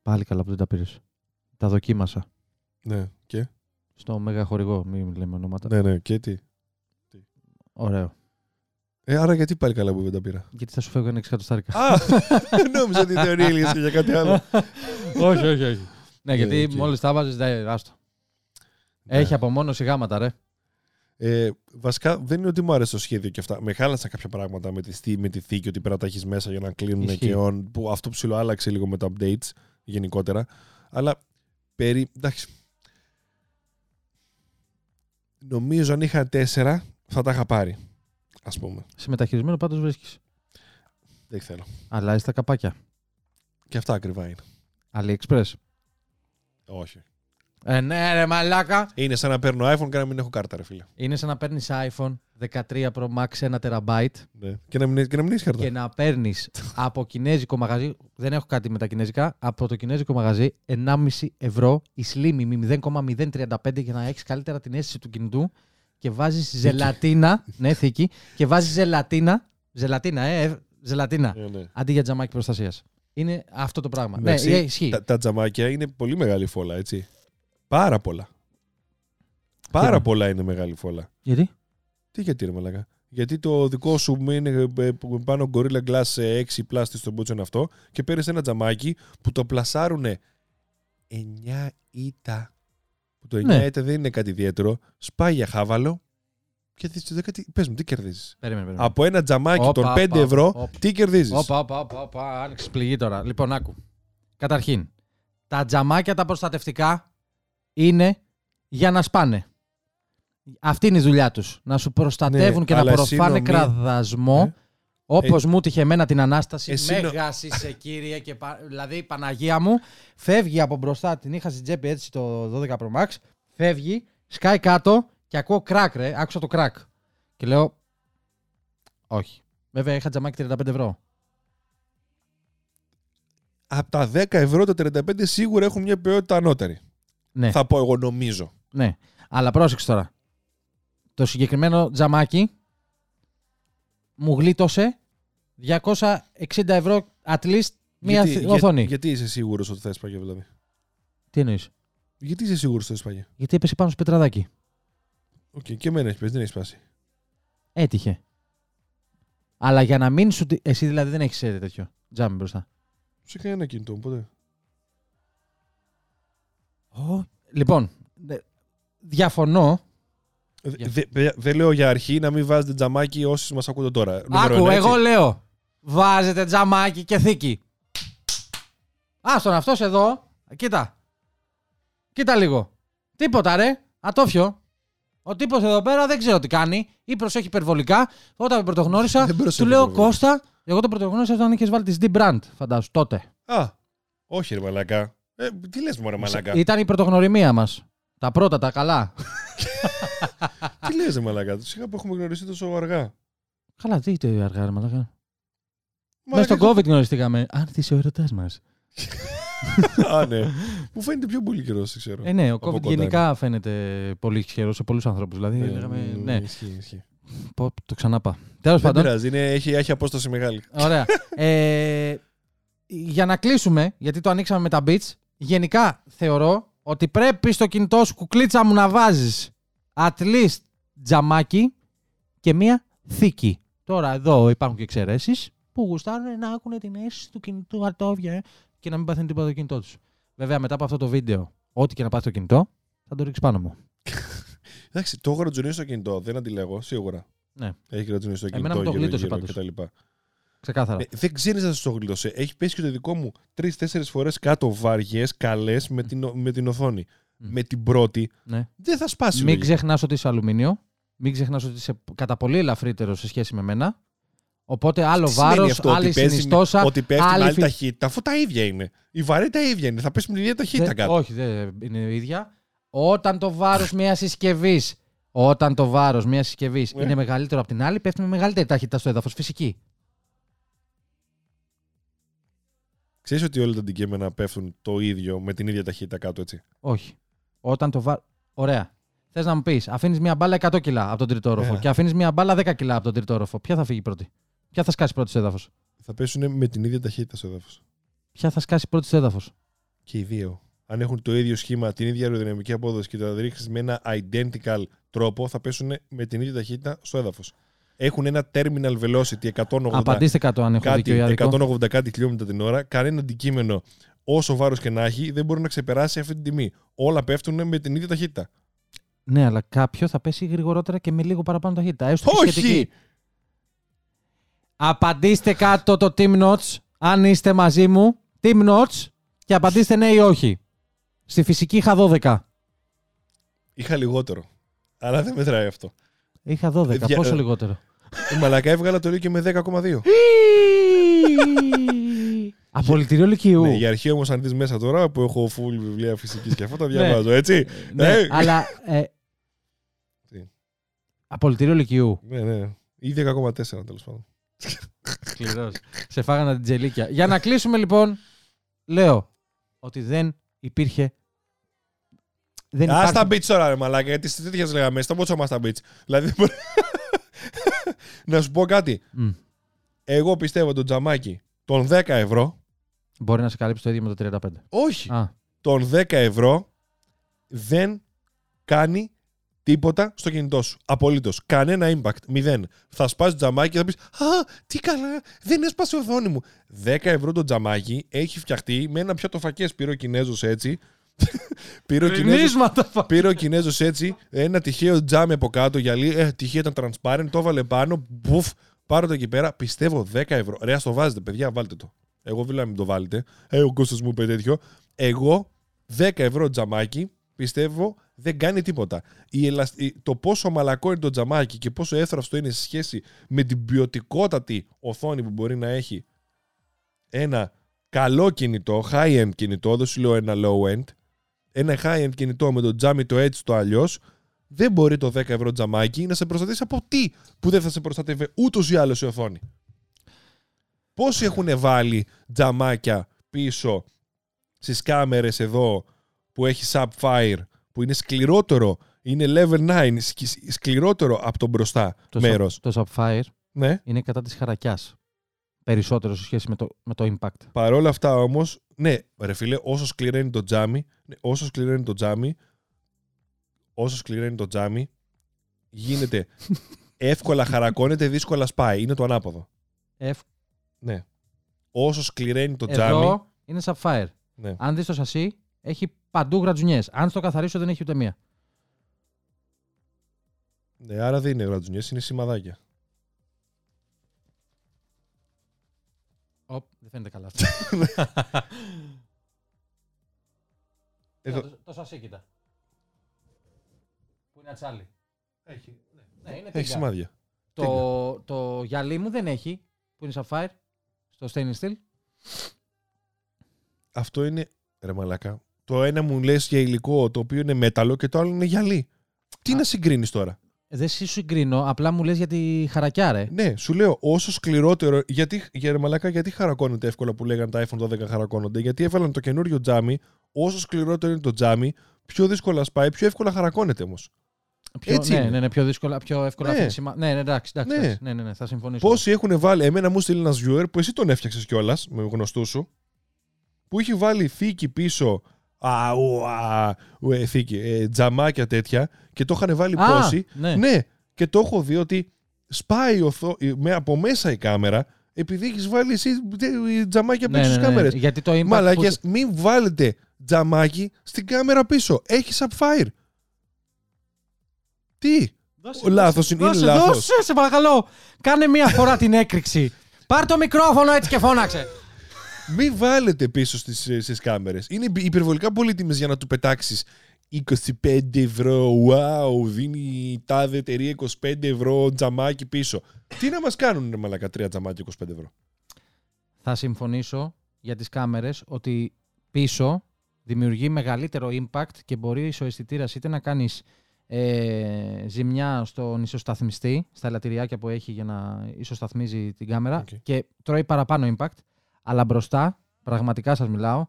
Speaker 1: Πάλι καλά που δεν τα πήρες. Τα δοκίμασα.
Speaker 2: Ναι. Και;
Speaker 1: Στο μέγα χορηγό, μην λέμε ονόματα.
Speaker 2: Ναι, ναι. Και τι;
Speaker 1: Ωραίο.
Speaker 2: Ε, άρα γιατί πάλι καλά που δεν τα πήρα;
Speaker 1: Γιατί θα σου φεύγουν 6 εκατοστάρικα.
Speaker 2: Α! Νόμιζα ότι η θεωρία έλεγε και για κάτι άλλο.
Speaker 1: όχι, όχι, όχι. Ναι, γιατί
Speaker 2: οκ.
Speaker 1: μόλις τα βάζεις, δεν άστο.
Speaker 2: Ναι.
Speaker 1: Έχει απομόνωση γάμα τα, ρε.
Speaker 2: Ε, βασικά δεν είναι ότι μου άρεσε το σχέδιο και αυτά. Με χάλασαν κάποια πράγματα με τη, θή- με τη θήκη ότι πρέπει να τα έχεις μέσα για να κλείνουν
Speaker 1: Ισχύει.
Speaker 2: και on. Που αυτό ψιλοάλλαξε λίγο με τα updates γενικότερα. Αλλά περί. Εντάξει. Νομίζω αν είχα τέσσερα θα τα είχα πάρει. Ας πούμε.
Speaker 1: Σε μεταχειρισμένο πάντως βρίσκεις.
Speaker 2: Δεν θέλω.
Speaker 1: Αλλά είσαι τα καπάκια.
Speaker 2: Και αυτά ακριβά είναι.
Speaker 1: AliExpress.
Speaker 2: Όχι.
Speaker 1: Ε, ναι, ρε μαλάκα.
Speaker 2: Είναι σαν να παίρνω iPhone και να μην έχω κάρτα, ρε φίλε.
Speaker 1: Είναι σαν να παίρνεις iPhone 13 Pro Max 1 TB
Speaker 2: Ναι. Και να μην, και να μην έχεις κάρτα.
Speaker 1: και να παίρνεις από κινέζικο μαγαζί. Δεν έχω κάτι με τα κινέζικα. Από το κινέζικο μαγαζί 1,5 ευρώ η Slim με 0,035 για να έχεις καλύτερα την αίσθηση του κινητού και βάζεις ζελατίνα. ναι, θήκη. Και βάζεις ζελατίνα. Ζελατίνα, ε, ε, ζελατίνα.
Speaker 2: Ναι, ναι.
Speaker 1: Αντί για τζαμάκι προστασίας. Είναι αυτό το πράγμα.
Speaker 2: Εντάξει,
Speaker 1: ναι, ε, ισχύει.
Speaker 2: Τα, τα τζαμάκια είναι πολύ μεγάλη φόλα, έτσι. Πάρα πολλά. Πάρα
Speaker 1: να-
Speaker 2: πολλά είναι μεγάλη φόλα.
Speaker 1: Γιατί;
Speaker 2: Τι γιατί ρε μαλάκα; Γιατί το δικό σου είναι ε, που πάνω Gorilla Glass ε, 6 πλάστη στον μπούτσο είναι αυτό και παίρνεις ένα τζαμάκι που το πλασάρουν 9 ήττα. Που το 9
Speaker 1: Ναι.
Speaker 2: ήττα δεν είναι κάτι ιδιαίτερο. Σπάει για χάβαλο και δεις, δεν κάτι- πες μου, τι κερδίζεις;
Speaker 1: Περίμενε, περίμενε.
Speaker 2: Από ένα τζαμάκι
Speaker 1: Όπα,
Speaker 2: των
Speaker 1: όπα,
Speaker 2: 5 ευρώ,
Speaker 1: όπα.
Speaker 2: τι κερδίζεις;
Speaker 1: Όπα, όπα, όπα, όπα, άνοιξε πληγή τώρα. Λοιπόν, άκου. Καταρχήν, τα τζαμάκια τα προστατευτικά είναι για να σπάνε. Αυτή είναι η δουλειά τους. Να σου προστατεύουν
Speaker 2: Ναι,
Speaker 1: και να
Speaker 2: αλλά εσύ
Speaker 1: προφάνε
Speaker 2: νομί-
Speaker 1: κραδασμό.
Speaker 2: Ναι.
Speaker 1: Όπως μου τύχε εμένα την ανάσταση.
Speaker 2: Εσύ νο-
Speaker 1: Μέγα είσαι κύριε. Και πα... Δηλαδή η Παναγία μου φεύγει από μπροστά. Την είχα στην τσέπη έτσι το 12 Pro Max. Φεύγει, σκάει κάτω και ακούω κράκ, ρε. Άκουσα το κράκ. Και λέω. Όχι. Βέβαια είχα τζαμάκι 35 ευρώ.
Speaker 2: Από τα 10 ευρώ τα 35 σίγουρα έχουν μια ποιότητα ανώτερη.
Speaker 1: Ναι,
Speaker 2: Θα πω εγώ νομίζω.
Speaker 1: ναι. Αλλά πρόσεξε τώρα. Το συγκεκριμένο τζαμάκι μου γλίτωσε 260 ευρώ at least μία
Speaker 2: γιατί,
Speaker 1: θ- οθόνη.
Speaker 2: Για, γιατί είσαι σίγουρος ότι θα έσπαγε δηλαδή.
Speaker 1: Τι εννοείς;
Speaker 2: Γιατί είσαι σίγουρος ότι θα έσπαγε;
Speaker 1: Γιατί έπεσε πάνω στο πετραδάκι.
Speaker 2: Οκ, και εμένα έχεις πέσει, δεν έχεις σπάσει.
Speaker 1: Έτυχε. Αλλά για να μην σου. τη- Εσύ δηλαδή δεν έχεις τέτοιο τζάμι μπροστά.
Speaker 2: Σε κανένα κινητό μου ποτέ.
Speaker 1: Λοιπόν, δε- διαφωνώ.
Speaker 2: Ε,
Speaker 1: Για.
Speaker 2: δε- παιδιά, Δεν λέω για αρχή να μην βάζετε τζαμάκι όσοι μας ακούτε τώρα. Νούμερο
Speaker 1: Άκου,
Speaker 2: ένα,
Speaker 1: εγώ
Speaker 2: έτσι.
Speaker 1: λέω. Βάζετε τζαμάκι και θήκη. Άστον αυτός εδώ. Κοίτα. Κοίτα λίγο. Τίποτα ρε. Ατόφιο. Ο τύπος εδώ πέρα δεν ξέρω τι κάνει. Ή προσέχει υπερβολικά. Όταν με πρωτογνώρισα,
Speaker 2: Δεν προσέχει
Speaker 1: του λέω
Speaker 2: υπερβολικά.
Speaker 1: Κώστα. Εγώ τον πρωτογνώρισα όταν είχες βάλει τη D Brand, φαντάσου τότε.
Speaker 2: Α, όχι ρε μαλακά. Ε, τι λες μωρέ μαλακά.
Speaker 1: Ήταν η πρωτογνωριμία μας. Τα πρώτα, τα καλά.
Speaker 2: τι λες ρε μαλακά. Σιγά που έχουμε γνωριστεί τόσο αργά.
Speaker 1: καλά, τι το αργά, ρε μαλάκα. Μέσα
Speaker 2: Μαλάκα,
Speaker 1: στον COVID γνωριστήκαμε. Αν είσαι ο ερωτάς μας.
Speaker 2: Α, ναι. Μου φαίνεται πιο πολύ καιρός, δεν ξέρω.
Speaker 1: Ε, ναι, ο
Speaker 2: Από
Speaker 1: COVID
Speaker 2: κοντά
Speaker 1: γενικά φαίνεται πολύ χειρό σε πολλούς ανθρώπους. Δηλαδή,
Speaker 2: Ε,
Speaker 1: λέγαμε,
Speaker 2: μ,
Speaker 1: ναι,
Speaker 2: Ισχύει, ισχύει.
Speaker 1: πω, το ξαναπά. Τέλος
Speaker 2: Δεν
Speaker 1: πάντων.
Speaker 2: πειράζει, είναι, έχει, έχει απόσταση μεγάλη.
Speaker 1: Ωραία. ε, για να κλείσουμε, γιατί το ανοίξαμε με τα beats, γενικά θεωρώ ότι πρέπει στο κινητό σου κουκλίτσα μου να βάζεις at least τζαμάκι και μία θήκη. Τώρα εδώ υπάρχουν και εξαιρέσεις που γουστάρουν να έχουν την αίσθηση του κινητού ατόβια ε, και να μην παθαίνει τίποτα το κινητό τους. Βέβαια, μετά από αυτό το βίντεο, ό,τι και να πάθει το κινητό, θα το ρίξεις πάνω μου.
Speaker 2: Εντάξει, το έχω ρατζουνίσει στο κινητό, δεν αντιλέγω, σίγουρα.
Speaker 1: Ναι.
Speaker 2: Έχει ρατζουνίσει στο
Speaker 1: Εμένα
Speaker 2: κινητό
Speaker 1: μου το
Speaker 2: γύρω,
Speaker 1: γλίτωσε
Speaker 2: γύρω
Speaker 1: πάντως.
Speaker 2: και τα λοιπά.
Speaker 1: Ξεκάθαρα.
Speaker 2: Ε, δεν ξέρεις να σου το γλίτωσε. Έχει πέσει και το δικό μου τρει-τέσσερι φορές κάτω βαριές, καλές με την, ο- με την οθόνη.
Speaker 1: Μμ.
Speaker 2: Με την πρώτη
Speaker 1: ναι.
Speaker 2: δεν θα σπάσει.
Speaker 1: Μην
Speaker 2: λογικά.
Speaker 1: ξεχνάς ότι είσαι αλουμίνιο. Μην ξεχνάς ότι είσαι κατά πολύ ελαφρύτερο σε σχέση με μένα. Οπότε άλλο
Speaker 2: Τι σημαίνει
Speaker 1: βάρος,
Speaker 2: αυτό,
Speaker 1: άλλη
Speaker 2: ότι παίζει-
Speaker 1: συνιστόσα.
Speaker 2: Ότι πέφτει με
Speaker 1: άλλη
Speaker 2: άλλη
Speaker 1: φυ-
Speaker 2: ταχύτητα, αφού τα ίδια είναι. Η βαρύτητα ίδια είναι. Θα πέσει με την ίδια ταχύτητα
Speaker 1: Δεν-
Speaker 2: κάτω.
Speaker 1: όχι, δεν είναι η ίδια. Όταν το βάρος μια συσκευή όταν το βάρος μια συσκευής
Speaker 2: Ναι.
Speaker 1: είναι μεγαλύτερο από την άλλη, πέφτει με μεγαλύτερη ταχύτητα στο έδαφος. Φυσική.
Speaker 2: Ξέρεις ότι όλα τα αντικείμενα πέφτουν το ίδιο με την ίδια ταχύτητα κάτω, έτσι;
Speaker 1: Όχι. Όταν το βάρο. Ωραία. Θες να μου πεις, αφήνεις μια μπάλα 100 κιλά από τον τρίτο όροφο
Speaker 2: Ε.
Speaker 1: και αφήνεις μια μπάλα 10 κιλά από τον τρίτο όροφο. Ποια θα φύγει πρώτη; Ποια θα σκάσει πρώτη στο έδαφος;
Speaker 2: Θα πέσουν με την ίδια ταχύτητα στο έδαφος.
Speaker 1: Ποια θα σκάσει πρώτη στο έδαφος;
Speaker 2: Και οι δύο. Αν έχουν το ίδιο σχήμα, την ίδια αεροδυναμική απόδοση και το ρίξει με ένα identical τρόπο, θα πέσουν με την ίδια ταχύτητα στο έδαφος. Έχουν ένα terminal velocity 180,
Speaker 1: Απαντήστε κάτω αν έχω δίκιο ή
Speaker 2: κάτι,
Speaker 1: άδικο.
Speaker 2: 180 κάτι χιλιόμετρα την ώρα. Κανένα αντικείμενο, όσο βάρος και να έχει, δεν μπορεί να ξεπεράσει αυτή την τιμή. Όλα πέφτουν με την ίδια ταχύτητα.
Speaker 1: Ναι, αλλά κάποιο θα πέσει γρηγορότερα και με λίγο παραπάνω ταχύτητα. Έστω και
Speaker 2: Όχι!
Speaker 1: σχετική. Απαντήστε κάτω το Team Notes, αν είστε μαζί μου. Team Notes και απαντήστε ναι ή όχι. Στη φυσική είχα 12.
Speaker 2: Είχα λιγότερο. Αλλά δεν μετράει αυτό.
Speaker 1: Είχα 12.
Speaker 2: Ε, δια-
Speaker 1: Πόσο
Speaker 2: ε,
Speaker 1: λιγότερο;
Speaker 2: Η μαλακά έβγαλα το ίδιο και με 10,2.
Speaker 1: Απολυτήριο Λυκειού.
Speaker 2: Ναι, για αρχή όμως, αν δεις μέσα τώρα που έχω full βιβλία φυσικής και αυτά τα διαβάζω, έτσι.
Speaker 1: Ναι,
Speaker 2: Ε.
Speaker 1: αλλά. Ε,
Speaker 2: Τι;
Speaker 1: Απολυτήριο Λυκειού.
Speaker 2: Ναι, ναι. Ή 10,4 τέλος πάντων.
Speaker 1: Σκληρός. Σε φάγανε την τζελίκια. Για να κλείσουμε λοιπόν, λέω ότι δεν υπήρχε. Δεν
Speaker 2: Α
Speaker 1: υπάρχει...
Speaker 2: τα beach τώρα, ρε μαλάκα, γιατί στις τέτοιες λέγαμε. Στο πότσο μας τα beach. Δηλαδή. να σου πω κάτι.
Speaker 1: Μμ.
Speaker 2: Εγώ πιστεύω το τζαμάκι των 10 ευρώ.
Speaker 1: Μπορεί να σε καλύψει το ίδιο με το 35.
Speaker 2: Όχι.
Speaker 1: Α,
Speaker 2: Των 10 ευρώ δεν κάνει τίποτα στο κινητό σου. Απολύτως. Κανένα impact. Μηδέν. Θα σπάσει το τζαμάκι και θα πεις Α, τι καλά, δεν έσπασε η οθόνη μου. 10 ευρώ το τζαμάκι έχει φτιαχτεί με ένα πιάτο φακές. Πήρε ο Κινέζος έτσι. Πήρε ο Κινέζος
Speaker 1: Κρινίσματα φα-
Speaker 2: Πήρε ο Κινέζος έτσι, ένα τυχαίο τζάμι από κάτω γυαλί. Ε, τυχαίο ήταν transparent, το έβαλε πάνω. Μπουφ, πάρω το εκεί πέρα. Πιστεύω 10 ευρώ. Ρε, ας το βάζετε, παιδιά, βάλτε το. Εγώ δεν λέω να μην το βάλετε. Ε, ο Κώστας μου είπε τέτοιο. Εγώ 10 ευρώ τζαμάκι πιστεύω Δεν κάνει τίποτα. Η ελασ- η- Το πόσο μαλακό είναι το τζαμάκι και πόσο έθραυστο είναι σε σχέση με την ποιοτικότατη οθόνη που μπορεί να έχει ένα καλό κινητό, high-end κινητό, δεν σου λέω ένα low-end, ένα high-end κινητό με το τζάμι το έτσι το αλλιώς, δεν μπορεί το 10 ευρώ τζαμάκι να σε προστατεύσει από τι που δεν θα σε προστατεύει ούτως ή άλλως η οθόνη. Πόσοι έχουν βάλει τζαμάκια πίσω στις κάμερες εδώ που έχει subfire που είναι σκληρότερο, είναι level 9, σκ- σκληρότερο από το μπροστά
Speaker 1: Το,
Speaker 2: μέρος;
Speaker 1: Το Sapphire
Speaker 2: Ναι.
Speaker 1: είναι κατά της χαρακιάς. Περισσότερο σε σχέση με το, με το impact.
Speaker 2: Παρ' όλα αυτά όμως, ναι, ρε φίλε, όσο σκληρό είναι το τζάμι, ναι, όσο σκληρό είναι το τζάμι, όσο σκληρό είναι το τζάμι, γίνεται εύκολα χαρακώνεται, δύσκολα σπάει. Είναι το ανάποδο.
Speaker 1: Ευ...
Speaker 2: Ναι. Όσο σκληραίνει το τζάμι.
Speaker 1: Εδώ είναι Sapphire.
Speaker 2: Ναι.
Speaker 1: Αν δεις το σασί, έχει παντού γρατζουνιές. Αν στο καθαρίσω δεν έχει ούτε μία.
Speaker 2: ναι, άρα δεν είναι γρατζουνιές, είναι σημαδάκια.
Speaker 1: Οπ, δεν φαίνεται καλά αυτό.
Speaker 2: Εδώ.
Speaker 1: το, το σασί κοίτα. Που είναι ατσάλι.
Speaker 2: Έχει,
Speaker 1: Ναι, είναι
Speaker 2: έχει
Speaker 1: τίγκα.
Speaker 2: σημάδια.
Speaker 1: Το, το γυαλί μου δεν έχει, που είναι Sapphire, στο stainless steel.
Speaker 2: Αυτό είναι, ρε μαλάκα, το ένα μου λες για υλικό το οποίο είναι μέταλλο και το άλλο είναι γυαλί. Τι
Speaker 1: Α.
Speaker 2: να συγκρίνεις τώρα;
Speaker 1: Δεν σου συγκρίνω, απλά μου λες για τη χαρακιά, ρε.
Speaker 2: Ναι, σου λέω όσο σκληρότερο. Γιατί, για ρε μαλάκα, γιατί χαρακώνεται εύκολα που λέγανε τα iPhone 12 χαρακώνονται. Γιατί έβαλαν το καινούριο τζάμι. Όσο σκληρότερο είναι το τζάμι, πιο δύσκολα σπάει, πιο εύκολα χαρακώνεται όμως.
Speaker 1: Πιο,
Speaker 2: Έτσι
Speaker 1: ναι,
Speaker 2: είναι.
Speaker 1: ναι, ναι, πιο δύσκολα, πιο εύκολα
Speaker 2: Ναι.
Speaker 1: αφήνει σημα- Ναι, ναι, εντάξει, εντάξει,
Speaker 2: Ναι.
Speaker 1: εντάξει. Ναι, ναι, ναι, θα συμφωνήσω.
Speaker 2: Πόσοι έχουν βάλει. Εμένα μου στείλει ένας viewer που εσύ τον έφτιαξες κιόλας με γνωστού σου. Που είχε βάλει θήκη πίσω. Α, ου, α, ου, ε, θήκη, ε, τζαμάκια τέτοια και το είχαν βάλει
Speaker 1: Α,
Speaker 2: πόσοι.
Speaker 1: ναι.
Speaker 2: Ναι, και το έχω δει ότι σπάει οθό, με, από μέσα η κάμερα επειδή έχεις βάλει εσύ ε, τζαμάκια
Speaker 1: Ναι,
Speaker 2: πίσω
Speaker 1: ναι,
Speaker 2: στις
Speaker 1: ναι,
Speaker 2: κάμερες.
Speaker 1: Γιατί το impact
Speaker 2: Μαλάκια,
Speaker 1: που-
Speaker 2: μην βάλετε τζαμάκι στην κάμερα πίσω. Έχει subfire. Τι,
Speaker 1: Δώσε,
Speaker 2: λάθος είναι, είναι
Speaker 1: δώσε,
Speaker 2: λάθος.
Speaker 1: Δώσε, σε παρακαλώ. Κάνε μία φορά την έκρηξη. Πάρ το μικρόφωνο έτσι και φώναξε.
Speaker 2: Μην βάλετε πίσω στις, στις κάμερες. Είναι υπερβολικά πολύτιμες για να του πετάξεις 25 ευρώ, wow, δίνει τάδε εταιρεία 25 ευρώ τζαμάκι πίσω. Τι να μας κάνουν, ρε μαλάκα, τρία τζαμάκια 25 ευρώ;
Speaker 1: Θα συμφωνήσω για τις κάμερες ότι πίσω δημιουργεί μεγαλύτερο impact και μπορεί ο αισθητήρας είτε να κάνεις ε, ζημιά στον ισοσταθμιστή, στα ελατηριάκια που έχει για να ισοσταθμίζει την κάμερα
Speaker 2: Οκ.
Speaker 1: και τρώει παραπάνω impact, αλλά μπροστά, πραγματικά σας μιλάω,